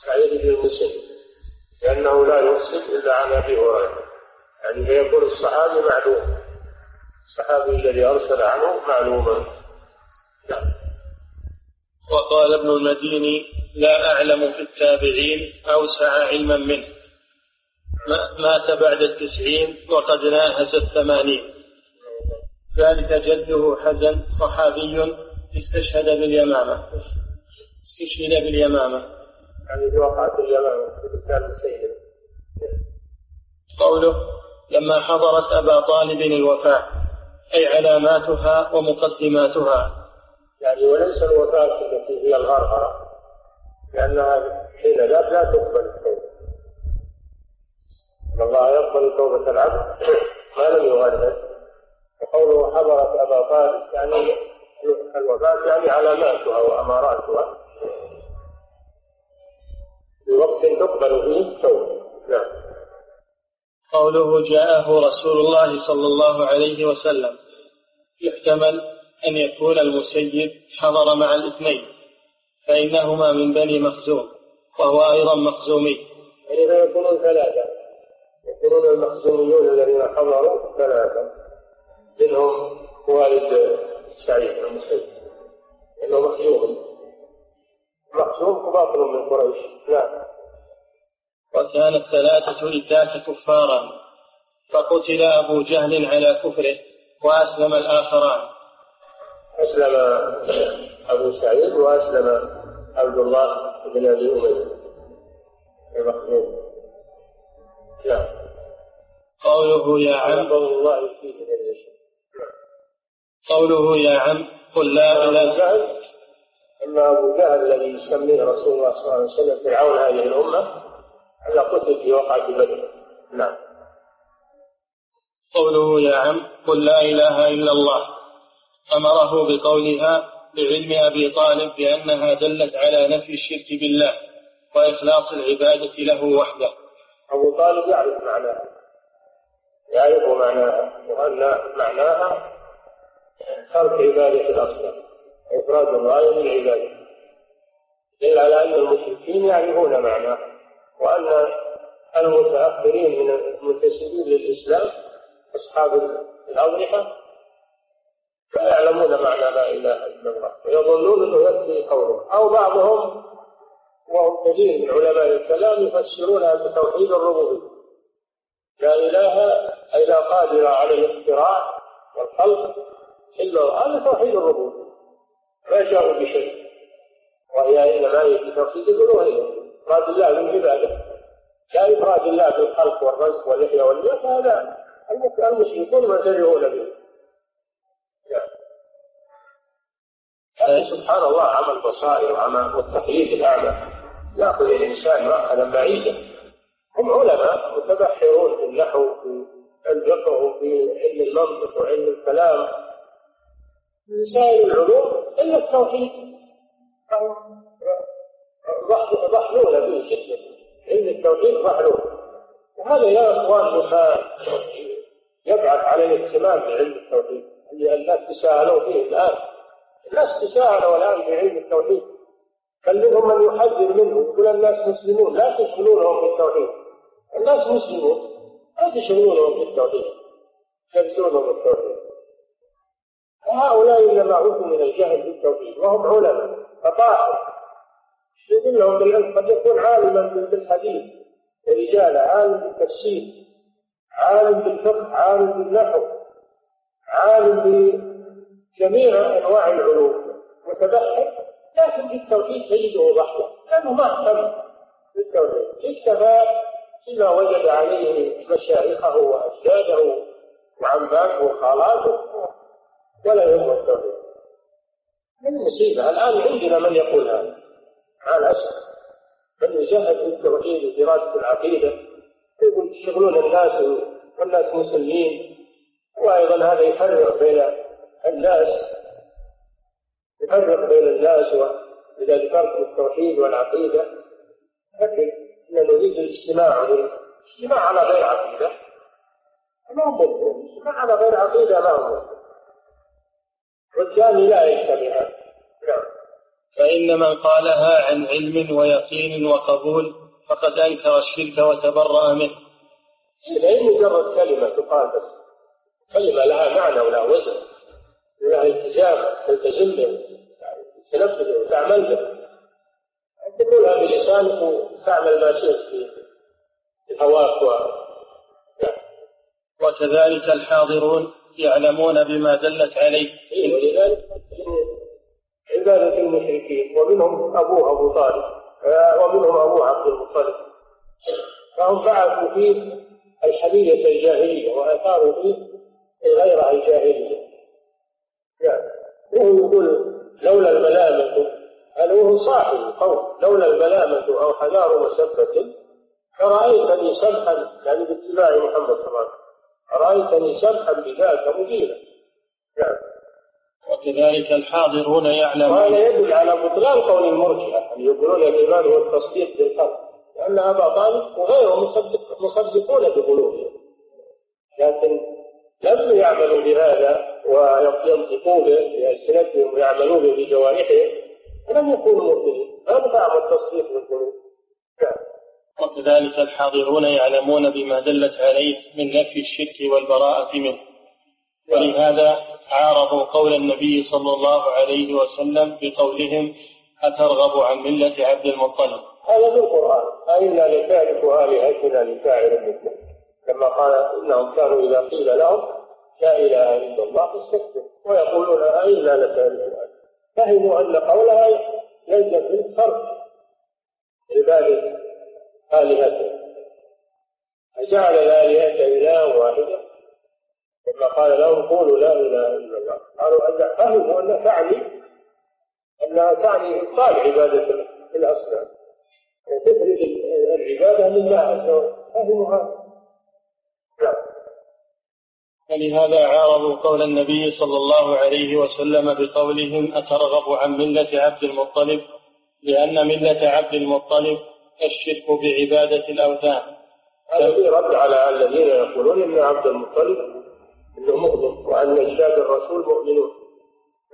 سعيد بن المسيب لأنه لا يرسل إلا عن أبي هريرة. يعني فيكون الصحابي معلوم الصحابي الذي أرسل عنه معلوما نعم. وقال ابن المديني لا أعلم في التابعين أوسع علما منه. مات بعد التسعين وقد ناهز الثمانين. ذلك جده حزن صحابي استشهد باليمامة. استشهد باليمامة. يعني في وقعة اليمامة في قوله لما حضرت أبا طالب الوفاة أي علاماتها ومقدماتها. يعني وليس الوفاة التي هي الغرغرة. لأنها حين لا لا تقبل التوبة. إن الله يقبل توبة العبد ما لم يغرر وقوله حضرت أبا طالب يعني الوفاة يعني علاماتها وأماراتها في وقت تقبل فيه التوبة. نعم. قوله جاءه رسول الله صلى الله عليه وسلم يحتمل أن يكون المسيب حضر مع الاثنين. فإنهما من بني مخزوم وهو أيضا مخزومي. يعني فيكونون ثلاثة يكونون المخزوميون الذين حضروا ثلاثة. منهم والد سعيد المسيب إنه مخزوم. مخزوم باطل من قريش. نعم. وكان الثلاثة إذاك كفارا فقتل أبو جهل على كفره وأسلم الآخران. أسلم أبو سعيد وأسلم عبد الله بن أبي أمية. المخزوم نعم. قوله يا عم. الله فيه قوله يا عم. قل لا إله. أما أبو جهل الذي يسميه رسول الله صلى الله عليه وسلم فرعون هذه الأمة هذا قتل في وقعة بدر. نعم. قوله يا عم. قل لا إله إلا الله. أمره بقولها بعلم أبي طالب بأنها دلت على نفي الشرك بالله وإخلاص العبادة له وحده. أبو طالب يعرف معناها. يعرف معناها. وأن معناها ترك عبادة الأصنام. إفراد الله بالعبادة دل على أن المشركين يعرفون معناه وأن المتأخرين من المنتسبين للإسلام أصحاب الأضرحة لا يعلمون معنى لا إله إلا الله. ويظنون أنه يكفي قوله. أو بعضهم وهم قليل من علماء الكلام يفسرونها بتوحيد الربوبية لا إله أي لا قادر على الاختراع والخلق إلا هذا توحيد الربوبية. ما جاءوا بشيء. وهي إنما هي في توحيد الألوهية. إفراد الله بالعبادة لا إفراد الله بالخلق والرزق واللحية والليل هذا المشركون منتبهون به. سبحان الله عمل بصائر وعمل والتقليد الأعمى يأخذ الإنسان مأخذا بعيدا. هم علماء متبحرون في النحو في الفقه وفي علم المنطق وعلم الكلام. من سائر العلوم إلا التوحيد. ضحلون به جدا علم التوحيد ضحلون وهذا يا إخوان مما يبعث على الاهتمام بعلم التوحيد. اللي الناس تساءلوا فيه؟ الان الناس تساءلوا الان بعلم التوحيد. بل منهم من يحذر منه. يقول الناس مسلمون. لا تشغلونهم بالتوحيد. الناس مسلمون. لا تشغلونهم بالتوحيد. ينسونهم التوحيد وهؤلاء إنما أوتوا من الجهل بالتوحيد. وهم علماء. فطاحوا. يدلهم بالعلم. قد يكون عالما بالحديث. رجال عالم بالتفسير. عالم بالفقه. عالم بالنحو. عالم بجميع أنواع العلوم متبحر لكن في التوحيد تجده ضحية لأنه ما اهتم بالتوحيد. اكتفى بما وجد عليه مشايخه وأجداده وعماته وخالاته ولا يهم التوحيد. من مصيبة. الآن عندنا من يقول هذا؟ مع الاسف من يجهد التوحيد ودراسة العقيدة. يقول تشغلون الناس والناس مسلمين. وأيضا هذا يفرق بين الناس يفرق بين الناس واذا ذكرت التوحيد والعقيدة لكن نريد الاجتماع الاجتماع على غير عقيدة ما هو ممكن؟ الاجتماع على غير عقيدة ما هو ممكن. والثاني لا يجتمعان نعم. فإن من قالها عن علم ويقين وقبول فقد أنكر الشرك وتبرأ منه. هي مجرد كلمة تقال بس. كلمة لها معنى ولها وزن. ولها التزام تلتزم به تنفذ وتعمل به تقولها بلسانك وتعمل ما شئت في هواك و... وكذلك الحاضرون يعلمون بما دلت عليه. إيه ولذلك عبادة المشركين ومنهم أبوه أبو طالب آه، ومنهم أبو عبد المطلب. فهم بعثوا فيه الحمية الجاهلية وأثاروا فيه الغيرة الجاهلية. يعني وهو يقول لولا الملامة هل هو صاحب القول؟ لولا الملامة أو حذار مسبة فرأيتني سمحا يعني باتباع محمد صلى الله عليه وسلم. رأيتني سمحا بذاك مديرا. نعم. وكذلك الحاضرون يعلمون. وهذا يدل على بطلان قول المرجئة اللي يقولون الإيمان هو التصديق بالقلب. لأن أبا طالب وغيره مصدق مصدقون بقلوبهم. لكن لم يعملوا بهذا وينطقوا به بألسنتهم ويعملوا به بجوارحهم ولم يكونوا مؤمنين. ما نفعهم التصديق بالقلوب وكذلك الحاضرون يعلمون بما دلت عليه من نفي الشرك والبراءة منه. ولهذا عارضوا قول النبي صلى الله عليه وسلم بقولهم أترغب عن ملة عبد المطلب. هذا في القرآن. أئنا لتعرف آلهتنا لفاعل مثله كما قال إنهم كانوا إذا قيل لهم لا إله إلا الله فاستكبروا ويقولون أئنا لتعرف فهموا أن قولها يلزم من صرف عبادة آلهته فجعل الآلهة إله واحدا لما قال لهم قولوا لا إله إلا الله. قالوا أن فهموا أن تعني أنها تعني إبطال عبادة الأصنام. وتخرج العبادة لله عز وجل. فهموا هذا ولهذا عارضوا قول النبي صلى الله عليه وسلم بقولهم أترغب عن ملة عبد المطلب؟ لأن ملة عبد المطلب الشرك بعبادة الأوثان. هذا في رد على الذين يقولون إن عبد المطلب إنه مؤمن وأن اجداد الرسول مؤمنون.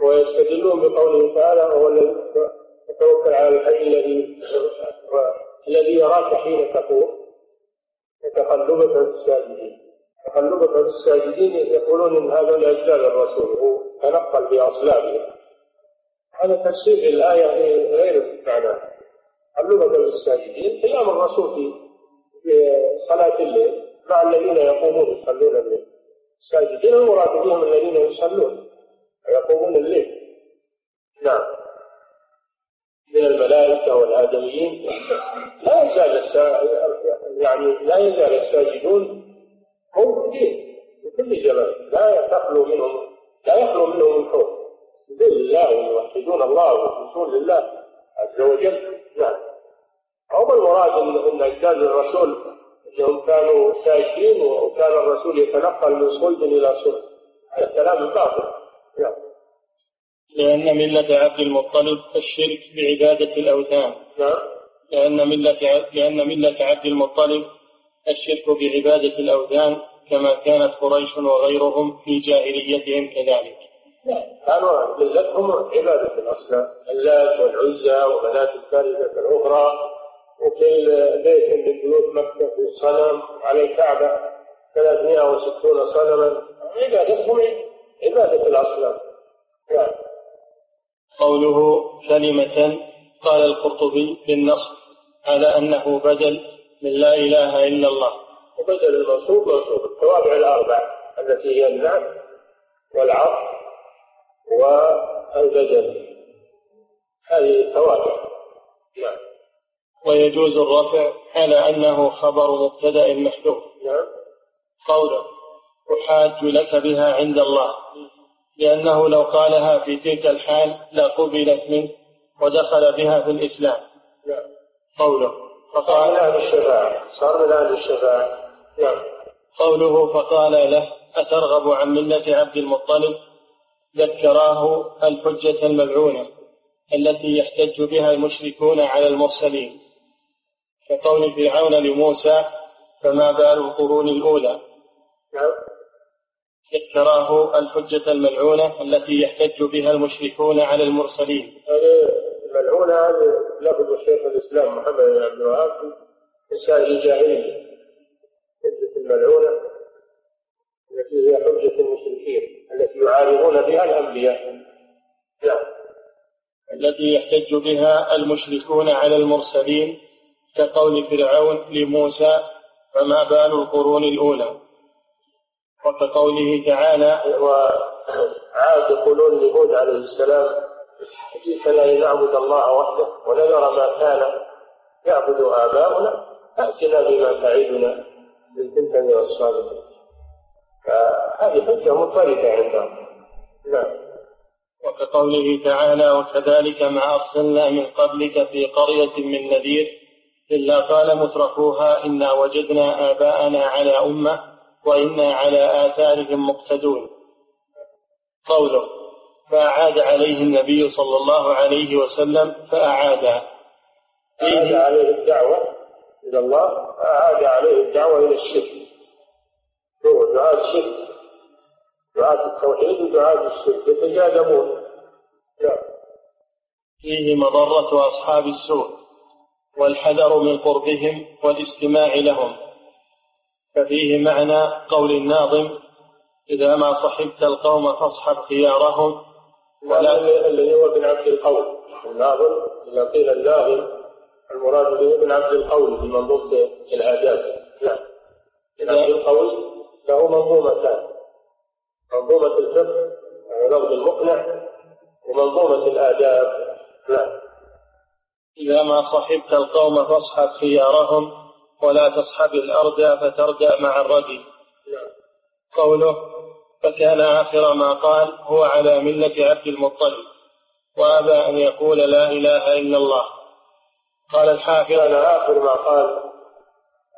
ويستدلون بقوله تعالى وهو الذي يتوكل على الحي الذي الذي يراك حين تقوم وتقلبك في الساجدين. تقلبك في الساجدين يقولون إن هذا لاجداد الرسول هو تنقل باصلابه هذا تفسير الايه غير معناه اللغة للساجدين قيام الرسول في صلاة الليل مع الذين يقومون يصلون الليل. الساجدين المراد بهم الذين يصلون ويقومون الليل. نعم. من الملائكة والآدميين. لا يزال يعني لا يزال الساجدون موجودين بكل جمال لا تخلو منهم لا يخلو منهم الحوت لله ويوحدون الله ويخلصون لله عز وجل. نعم. هو المراد ان أجداد الرسول إنهم كانوا ساجدين وكان الرسول يتنقل من صلب إلى صلب. هذا كلام باطل. نعم. لأن ملة عبد المطلب الشرك بعبادة الأوثان. نعم. لأن ملة لأن ملة عبد المطلب الشرك بعبادة الأوثان كما كانت قريش وغيرهم في جاهليتهم كذلك. نعم كانوا ملتهم عبادة الأصنام اللات والعزى ومناة الثالثة الأخرى وكل بيت من بيوت مكة في صنم على الكعبة 360 صنما. عبادتهم عبادة الأصنام. نعم. قوله كلمة قال القرطبي بالنصب على أنه بدل من لا إله إلا الله. وبدل المنصوب منصوب التوابع الأربع التي هي النعم والعطف والبدل هذه توابع نعم. ويجوز الرفع على أنه خبر مبتدأ محذوف. نعم. قوله أحاج لك بها عند الله. لأنه لو قالها في تلك الحال لقبلت منه ودخل بها في الإسلام. نعم. قوله فقال أهل الشفاعة. صار من أهل الشفاعة. نعم. قوله فقال له أترغب عن ملة عبد المطلب؟ ذكراه الحجة الملعونة التي يحتج بها المشركون على المرسلين. كقول فرعون لموسى فما بال القرون الأولى؟ نعم. ذكراه الحجة الملعونة التي يحتج بها المشركون على المرسلين. هذه الملعونة هذه لفظ شيخ الإسلام محمد بن عبد الوهاب في رسائل الجاهلية. حجة الملعونة التي هي حجة المشركين التي يعارضون بها الأنبياء. نعم. التي يحتج بها المشركون على المرسلين كقول فرعون لموسى فما بال القرون الأولى؟ وكقوله تعالى وعاد يقولون لهود عليه السلام جئتنا لنعبد الله وحده ونذر ما كان يعبد آباؤنا فأتنا بما تعدنا إن كنت من الصادقين فهذه حجة مضطردة عندهم. نعم. وكقوله تعالى وكذلك ما أرسلنا من قبلك في قرية من نذير إلا قال مترفوها إنا وجدنا آباءنا على أمة وإنا على آثارهم مقتدون. قوله فأعاد عليه النبي صلى الله عليه وسلم فأعاد. أعاد عليه الدعوة إلى الله أعاد عليه الدعوة إلى الشرك. هو دعاة الشرك دعاة التوحيد ودعاة الشرك. يتجاذبون نعم. فيه مضرة أصحاب السوء والحذر من قربهم والاستماع لهم. ففيه معنى قول الناظم إذا ما صحبت القوم فاصحب خيارهم ولا الذي هو ابن عبد القول. الناظم إذا قيل الناظم المراد به ابن عبد القول في منظومة الآداب. نعم. ابن عبد القول له منظومتان. منظومة الفقه ولفظ المقنع ومنظومة الآداب. نعم. إذا ما صحبت القوم فاصحب خيارهم ولا تصحب الأردى فتردى مع الردي قوله فكان آخر ما قال هو على ملة عبد المطلب وأبى أن يقول لا إله إلا الله. قال الحافظ كان آخر ما قال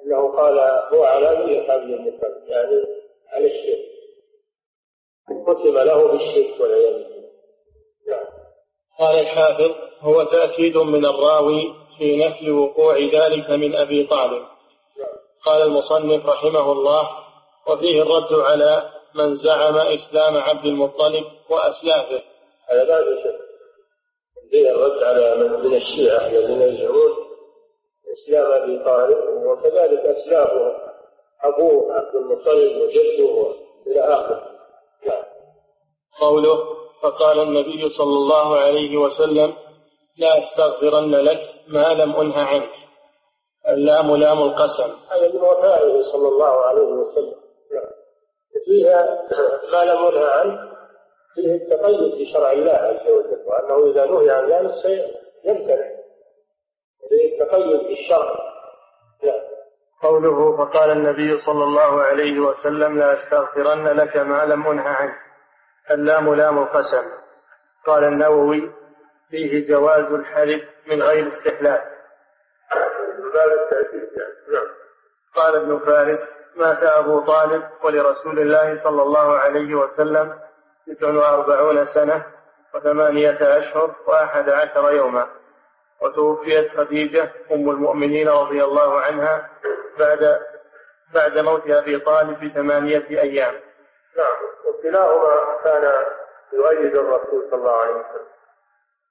أنه قال هو على ملة عبد المطلب يعني على الشرك. ختم له بالشرك والعياذ بالله. نعم. قال الحافظ هو تأكيد من الراوي في نفي وقوع ذلك من أبي طالب. قال المصنف رحمه الله وفيه الرد على من زعم إسلام عبد المطلب وأسلافه. هذا لا شك فيه الرد على من من الشيعة الذين يزعمون إسلام أبي طالب وكذلك أسلافه أبوه عبد المطلب وجده إلى آخره. نعم. قوله فقال النبي صلى الله عليه وسلم لا أستغفرن لك ما لم أنه عنك. اللام لام القسم. هذا من وفائه صلى الله عليه وسلم. فيها ما لم ينهى عنه فيه التقيد بشرع الله عز وجل وأنه إذا نهي عن ذلك سيمتنع فيه التقيد بالشرع. نعم. قوله فقال النبي صلى الله عليه وسلم لا أستغفرن لك ما لم انه عنه اللام لام القسم. قال النووي فيه جواز الحلف من غير استحلال باب التأكيد يعني. نعم. قال ابن فارس مات أبو طالب ولرسول الله صلى الله عليه وسلم تسع وأربعون سنة وثمانية أشهر وأحد عشر يوما. وتوفيت خديجة أم المؤمنين رضي الله عنها بعد بعد موت أبي طالب بثمانية أيام. نعم. وكلاهما كان يؤيد الرسول صلى الله عليه وسلم.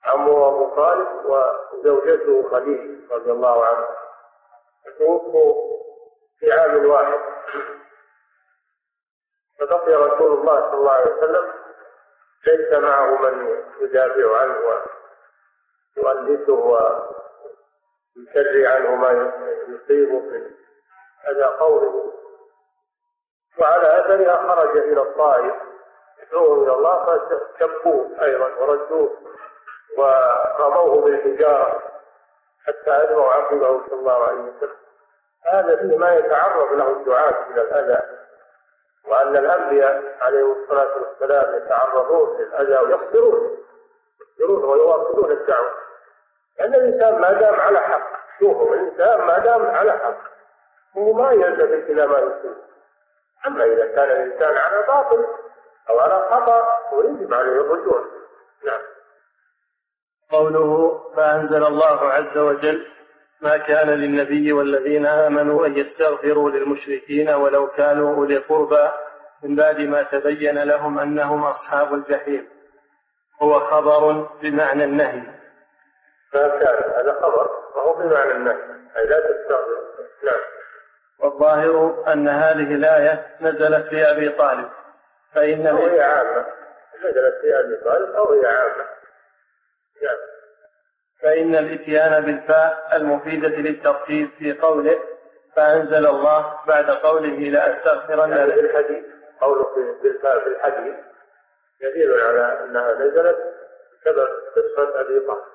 عمه أبو طالب وزوجته خديجة رضي الله عنها. توفوا في عام واحد. فبقي رسول الله صلى الله عليه وسلم ليس معه من يدافع عنه ويؤنسه ويشري عنه ما يصيبه من هذا قوله وعلى أثرها خرج إلى الطائف. يدعوه إلى الله فشبوه أيضا وردوه ورموه بالحجارة حتى ادموا عقبه صلى الله عليه وسلم. هذا فيه ما يتعرض له الدعاة إلى الأذى وأن الأنبياء عليهم الصلاة والسلام يتعرضون للأذى ويصبرون يصبرون ويواصلون الدعوة. لأن الإنسان ما دام على حق شوفوا الإنسان ما دام على حق هو ما يلتفت إلى ما يصيب أما إذا كان الإنسان على باطل أو على خطأ ويجب عليه الرجوع. نعم. قوله فأنزل الله عز وجل ما كان للنبي والذين آمنوا أن يستغفروا للمشركين ولو كانوا أولي قربى من بعد ما تبين لهم أنهم أصحاب الجحيم. هو خبر بمعنى النهي. ما كان هذا خبر. وهو بمعنى النهي؟ أي لا تستغفر. نعم. والظاهر أن هذه الآية نزلت في أبي طالب. فإن أو هي عامة. نزلت في أبي طالب أو هي عامة. نعم. فإن الإتيان بالفاء المفيدة للترتيب في قوله فأنزل الله بعد قوله لأستغفرن يعني بالحديث قوله بالفاء في الحديث دليل على أنها نزلت بسبب قصة أبي طالب.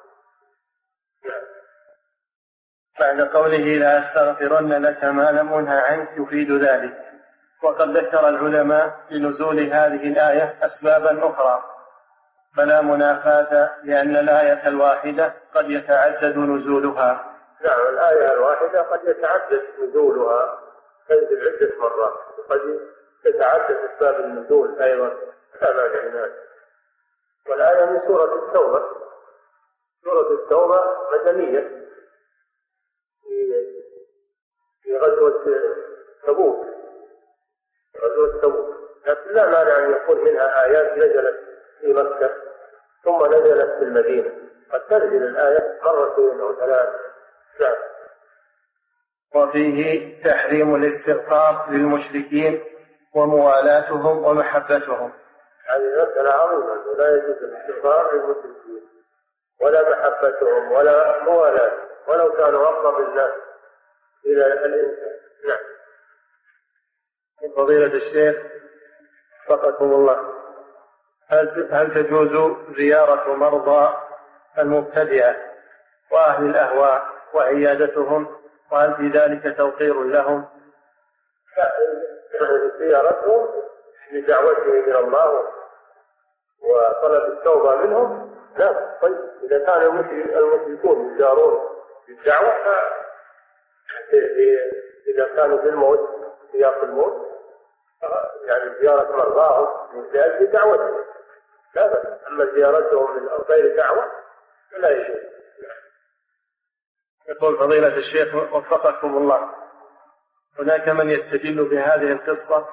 بعد قوله لأستغفرن لك ما لم أنه عنك يفيد ذلك. وقد ذكر العلماء لنزول هذه الآية أسبابا أخرى. فلا منافاة لأن الآية الواحدة قد يتعدد نزولها. نعم الآية الواحدة قد يتعدد نزولها. تنزل عدة مرات؟ وقد تتعدد أسباب النزول أيضا. من هذا والآية من سورة التوبة. سورة التوبة مدنية. في في غزوة تبوك. غزوة تبوك. لكن لا مانع أن يكون منها آيات نزلت. في مكة ثم نزلت في المدينة. قد تنزل الآية مرتين أو ثلاث نعم. وفيه تحريم الاستغفار للمشركين وموالاتهم ومحبتهم. هذه مسألة عظيمة لا يجوز الاستغفار للمشركين ولا محبتهم ولا موالاتهم ولو كانوا أقرب الناس إلى الإنسان. نعم. فضيلة الشيخ وفقكم الله. هل هل تجوز زيارة مرضى المبتدئة وأهل الأهواء وعيادتهم وهل في ذلك توقير لهم؟ زيارتهم لدعوتهم إلى الله وطلب التوبة منهم لا طيب إذا كان المشركون يزارون بالدعوة إذا كانوا بالموت سياق الموت يعني زيارة مرضاهم من لأجل دعوتهم لا أما زيارتهم من غير دعوة فلا يجوز يقول فضيلة الشيخ وفقكم الله. هناك من يستدل بهذه القصة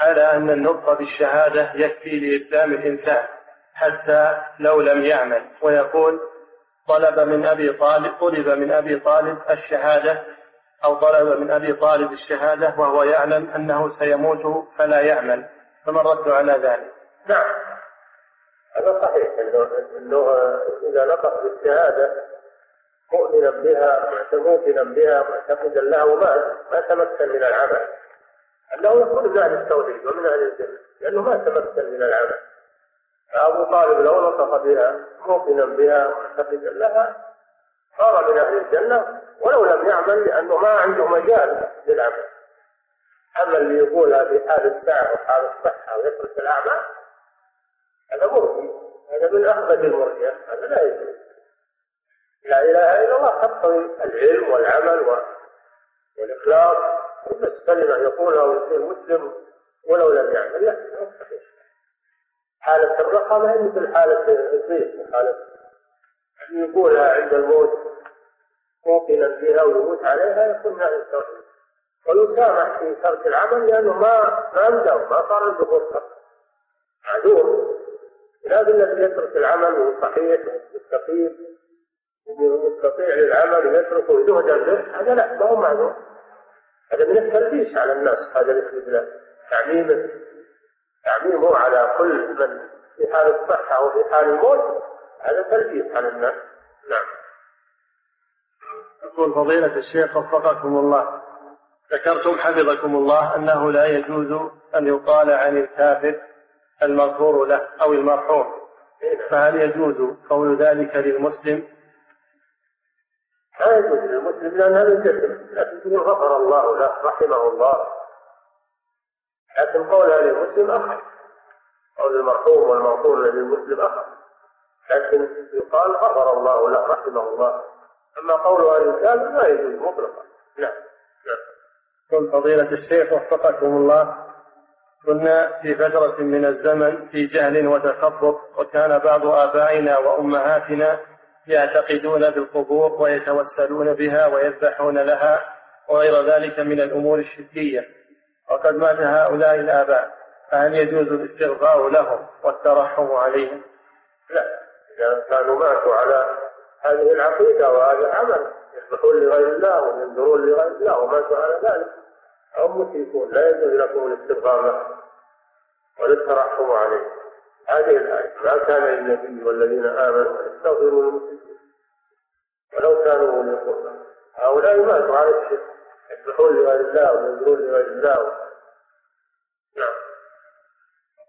على أن النطق بالشهادة يكفي لإسلام الإنسان حتى لو لم يعمل ويقول طلب من أبي طالب طلب من أبي طالب الشهادة أو طلب من أبي طالب الشهادة وهو يعلم أنه سيموت فلا يعمل. فما الرد على ذلك؟ نعم. هذا صحيح انه إنه إذا نطق بالشهادة مؤمنا بها موقنا بها معتقدا لها ومات ما تمكن من العمل. أنه يكون من أهل التوحيد ومن أهل الجنه لأنه ما تمكن من العمل. فابو طالب لو نطق بها موقنا بها معتقدا لها صار من أهل الجنة ولو لم يعمل لأنه ما عنده مجال للعمل. أما اللي يقولها في حال الساعة وحال الصحة ويترك الأعمال هذا مرجي هذا من أخبث المرجية هذا لا يجوز. لا إله إلا الله. تقتضي العلم والعمل والإخلاص. بس كلمة يقولها ويصير مسلم ولو لم يعمل لا حالة الرقة ما هي مثل حالة الضيق حالة يقولها عند الموت موقنا فيها ويموت عليها يكون هذا التوحيد. ويسامح في ترك العمل لأنه ما ما عنده ما صار عنده فرصة معذور لازم الذي يترك العمل وهو صحيح ومستقيم ومستطيع للعمل ويتركه جهدا به هذا لا ما هو معذور. هذا من التلبيس على الناس هذا الاستدلال تعميمه تعميمه على كل من في حال الصحة وفي حال الموت هذا تلبيس على الناس. نعم. يقول فضيلة الشيخ وفقكم الله. ذكرتم حفظكم الله أنه لا يجوز أن يقال عن الكافر المغفور له أو المرحوم. فهل يجوز قول ذلك للمسلم؟ لا يجوز للمسلم لأن هذا الجسم. لكن تقول غفر الله له رحمه الله. لكن قولها للمسلم أخر. قول المرحوم والمغفور للمسلم أخر. لكن يقال غفر الله له رحمه الله. أما قولها للكافر لا يجوز مطلقا. نعم. نعم. قل فضيلة الشيخ وفقكم الله. كنا في فترة من الزمن في جهل وتخبط وكان بعض آبائنا وأمهاتنا يعتقدون بالقبور ويتوسلون بها ويذبحون لها وغير ذلك من الأمور الشركية وقد مات هؤلاء الآباء فهل يجوز الاستغفار لهم والترحم عليهم؟ لا إذا كانوا ماتوا على هذه العقيدة وهذا العمل يذبحون لغير الله وينذرون لغير الله وماتوا على ذلك هم مشركون لا يجوز لكم الاستغفار لهم ولا الترحم عليهم هذه الآية. ما كان للنبي والذين آمنوا أن يستغفروا للمشركين ولو كانوا أولي القربى. هؤلاء ماتوا على الشرك. يذبحون لغير الله وينذرون لغير الله. نعم.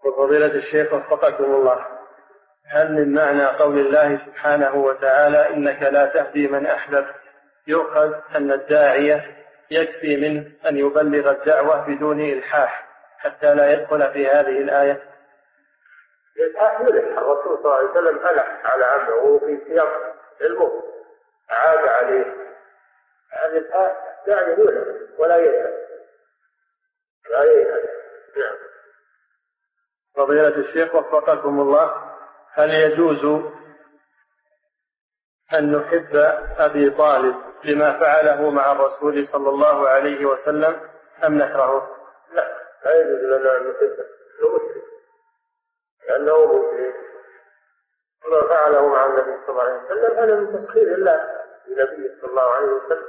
وفضيلة الشيخ وفقكم الله. هل من معنى قول الله سبحانه وتعالى إنك لا تهدي من أحببت؟ يؤخذ أن الداعية يكفي منه أن يبلغ الدعوة بدون إلحاح. حتى لا يدخل في هذه الآية. يلح الرسول صلى الله عليه وسلم ألح على وهو في سياق علمه عاد عليه. هذا الإلحاح داعية يلح ولا ييأس لا ييأس نعم. فضيلة الشيخ وفقكم الله هل يجوز أن نحب أبي طالب لما فعله مع الرسول صلى الله عليه وسلم أم نكرهه؟ يجوز لنا أن نحبه لأنه مشرك. وما فعله مع النبي صلى الله عليه وسلم هذا من تسخير الله لنبيه صلى الله عليه وسلم.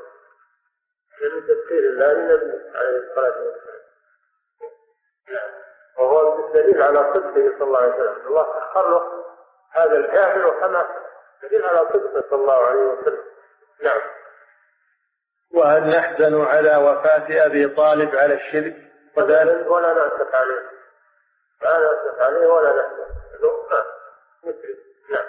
هذا من تسخير الله لنبيه عليه الصلاة والسلام. نعم. وهو دليل على صدقه صلى الله عليه وسلم. الله سخر له هذا الكافر وحمى دليل على صدقه صلى الله عليه وسلم. نعم. وهل نحزن على وفاة أبي طالب على الشرك. وذلك ولا نأسف عليه. لا نأسف عليه ولا نحزن نعم.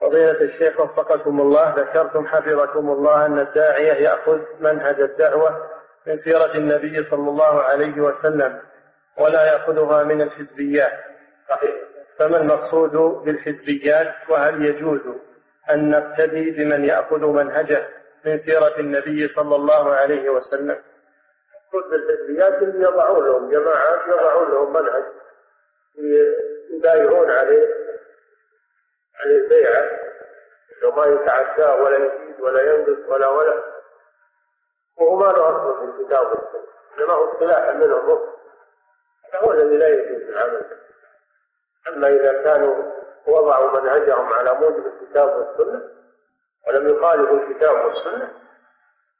فضيلة الشيخ وفقكم الله ذكرتم حفظكم الله أن الداعية يأخذ منهج الدعوة من سيرة النبي صلى الله عليه وسلم ولا يأخذها من الحزبيات. صحيح. فما المقصود بالحزبيات؟ وهل يجوز أن نقتدي بمن يأخذ منهجه من سيرة النبي صلى الله عليه وسلم؟ المقصود بالحزبيات اللي يضعون لهم جماعات يضعون لهم منهج يبايعون عليه على البيعة. إنه ما يتعدى ولا يزيد ولا ينقص ولا ولا. وهو ما له أصل في الكتاب والسنة. إنما هو اصطلاحا منهم هو الذي لا يجوز العمل. أما إذا كانوا وضعوا منهجهم على موجب الكتاب والسنة ولم يخالفوا الكتاب والسنة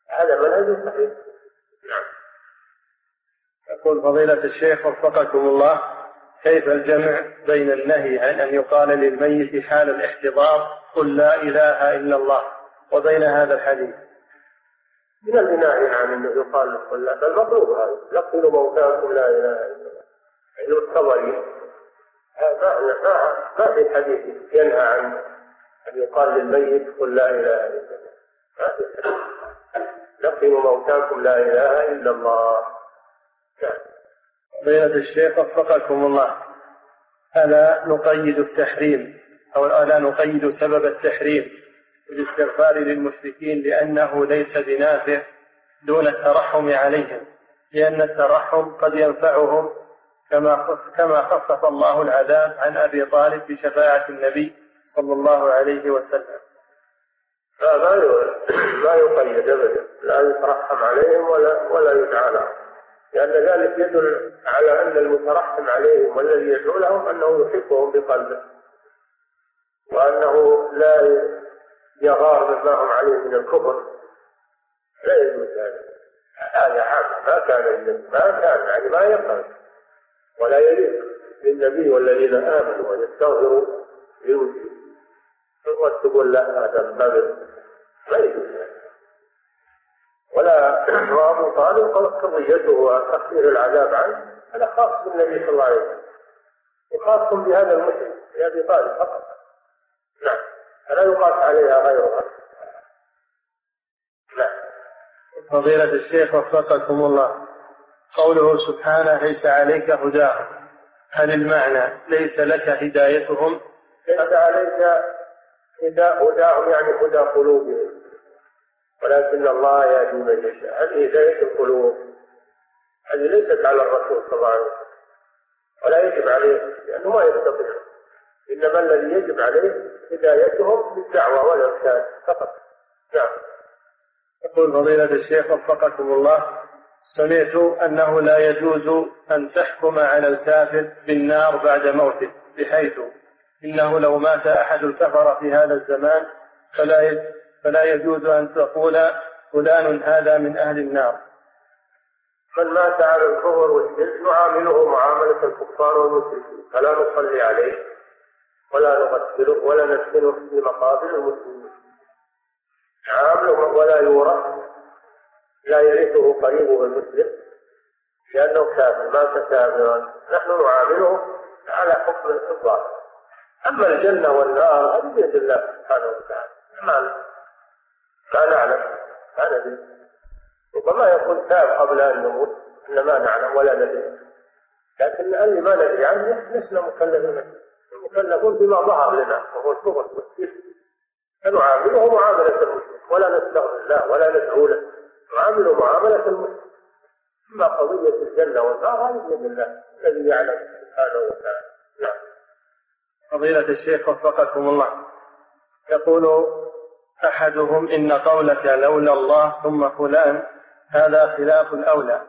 هذا منهج صحيح. يقول فضيلة الشيخ وفقكم الله كيف الجمع بين النهي عن أن يقال للميت حال الاحتضار قل لا إله إلا الله؟ وبين هذا الحديث. من النهي عن أنه يقال له قل لا بل مطلوب هذا. لقنوا موتاكم لا إله إلا الله. علم الطبري ما ما في حديث ينهى عن أن يقال للميت قل لا إله إلا الله. لقنوا موتاكم لا إله إلا الله. فضيلة الشيخ وفقكم الله. ألا نقيد التحريم أو ألا نقيد سبب التحريم بالاستغفار للمشركين لأنه ليس بنافع دون الترحم عليهم لأن الترحم قد ينفعهم كما كما خفف الله العذاب عن أبي طالب بشفاعة النبي صلى الله عليه وسلم. لا ما يقيد ابدا. لا يترحم عليهم ولا ولا يدعى لهم. لأن ذلك يدل على أن المترحم عليهم والذي يدعو لهم أنه يحبهم بقلبه. وأنه لا يغار مما هم عليه من الكفر. لا يجوز ذلك هذا عام ما كان ما كان يعني ما ينبغي. ولا يليق للنبي والذين آمنوا وأن يستغفروا للمشركين تقول لا هذا ما يجوز. ولا وأبو طالب قضيته وتخفيف العذاب عنه. هذا خاص بالنبي صلى الله عليه وسلم. وخاص بهذا المشرك بأبي طالب فقط. نعم. فلا يقاس عليها غيرها. نعم. فضيلة الشيخ وفقكم الله. قوله سبحانه ليس عليك هداهم. هل المعنى ليس لك هدايتهم ليس عليك هداهم يعني هدى قلوبهم. ولكن الله يهدي من يشاء. هذه هداية القلوب. هذه ليست على الرسول صلى الله عليه وسلم. ولا يجب عليه لأنه ما يستطيع. إنما الذي يجب عليه هدايتهم بالدعوة والإرشاد فقط. نعم. يقول فضيلة الشيخ وفقكم الله سمعت أنه لا يجوز أن تحكم على الكافر بالنار بعد موته بحيث إنه لو مات أحد الكفر في هذا الزمان فلا فلا يجوز أن تقول فلان هذا من أهل النار. من مات على الكفر والشرك نعامله معاملة الكفار والمشركين. فلا نصلي عليه ولا نغسله ولا ندفنه في مقابر المسلمين. نعامله ولا يورث لا يرثه قريبه المسلم لأنه كافر مات كافرا. نحن نعامله على حكم الظاهر أما الجنة والنار هذه بيد الله سبحانه وتعالى. ما نعلم ما ندري ربما يكون تاب قبل أن يموت إن ما نعلم ولا ندري. لكن اللي ما ندري عنه لسنا مكلفين مكلفون بما ظهر لنا وهو الكفر والشرك فنعامله معاملة المسلم ولا نستغفر الله ولا ندعو له. نعامله معاملة المسلم أما قضية الجنة والنار هذه بيد الله. الذي يعلم سبحانه وتعالى. نعم. فضيلة الشيخ وفقكم الله. يقول أحدهم إن قولك لولا الله ثم فلان هذا خلاف الأولى.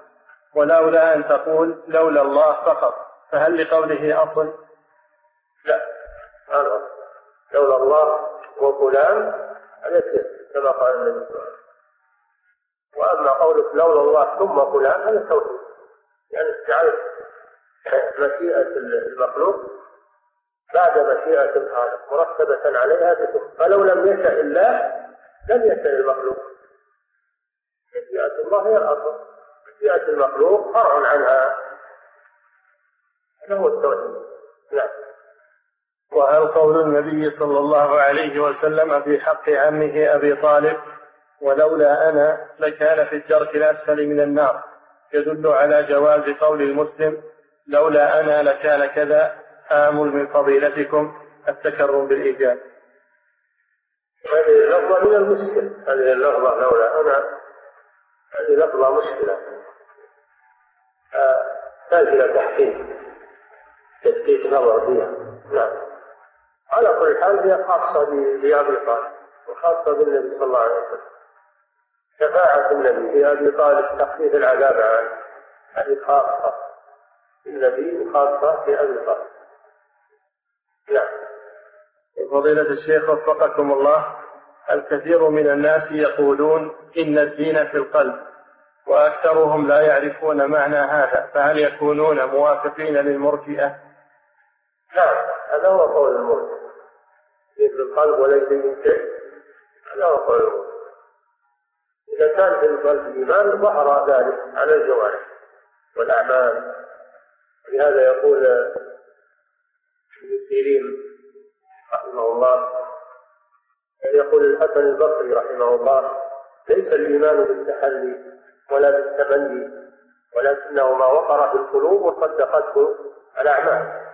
ولولا أن تقول لولا الله فقط فهل لقوله أصل؟ لا. هذا لولا الله وفلان هذا كما قال النبي صلى الله عليه وسلم. وأما قولك لولا الله ثم فلان هذا توحيد. يعني جعلت مشيئة المخلوق بعد مشيئة الخالق مرتبة عليها بكفر فلو لم يشأ الله لم يشأ المخلوق. مشيئة الله هي الأصل. مشيئة المخلوق فرع عنها. هذا هو التوحيد. نعم. وهل قول النبي صلى الله عليه وسلم في حق عمه أبي طالب ولولا أنا لكان في الدرك الأسفل من النار يدل على جواز قول المسلم لولا أنا لكان كذا آمل من فضيلتكم التكرم بالإيجاب. هذه اللفظة من المشكل هذه اللفظة لولا أنا هذه لفظة مشكلة. تحتاج إلى تحقيق. تدقيق نظر فيها. نعم. على كل حال هي خاصة بأبي طالب وخاصة بالنبي صلى الله عليه وسلم. شفاعة النبي في أبي طالب تخفيف العذاب عنه هذه خاصة بالنبي وخاصة بأبي طالب. نعم. فضيلة الشيخ وفقكم الله الكثير من الناس يقولون إن الدين في القلب وأكثرهم لا يعرفون معنى هذا فهل يكونون موافقين للمرجئة؟ نعم هذا هو قول المرجئة. في القلب وليس من شيء هذا هو قول المرجئة. إذا كان في القلب الإيمان ظهر ذلك؟ على الجوارح والأعمال. لهذا يقول ابن سيرين رحمه الله. يقول الحسن البصري رحمه الله ليس الإيمان بالتحلي ولا بالتمني ولكنه ما وقر في القلوب وصدقته الأعمال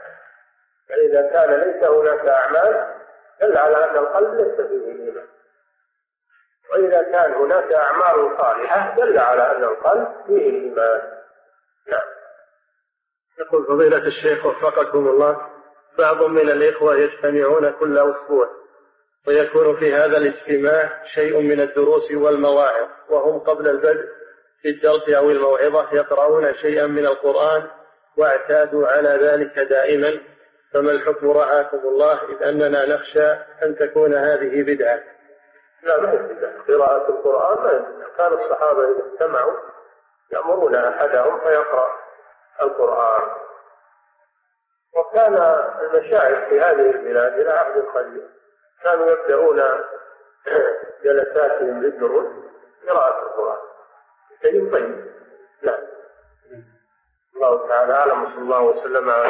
فإذا كان ليس هناك أعمال دل على أن القلب ليس فيه إيمان. وإذا كان هناك أعمال صالحة دل على أن القلب فيه الإيمان نعم. يقول فضيلة الشيخ وفقكم الله بعض من الإخوة يجتمعون كل أسبوع ويكون في هذا الاجتماع شيء من الدروس والمواعظ وهم قبل البدء في الدرس أو الموعظة يقرؤون شيئا من القرآن واعتادوا على ذلك دائما. فما الحكم؟ رعاكم الله إذ أننا نخشى أن تكون هذه بدعة. لا ما قراءة القرآن كان الصحابة إذا استمعوا يأمرون أحدهم فيقرأ القرآن. وكان المشايخ في هذه البلاد إلى عهد قريب كانوا يبدأون جلساتهم للدروس قراءة القرآن. شيء طيب. نعم. الله تعالى أعلم. وصلى الله وسلم على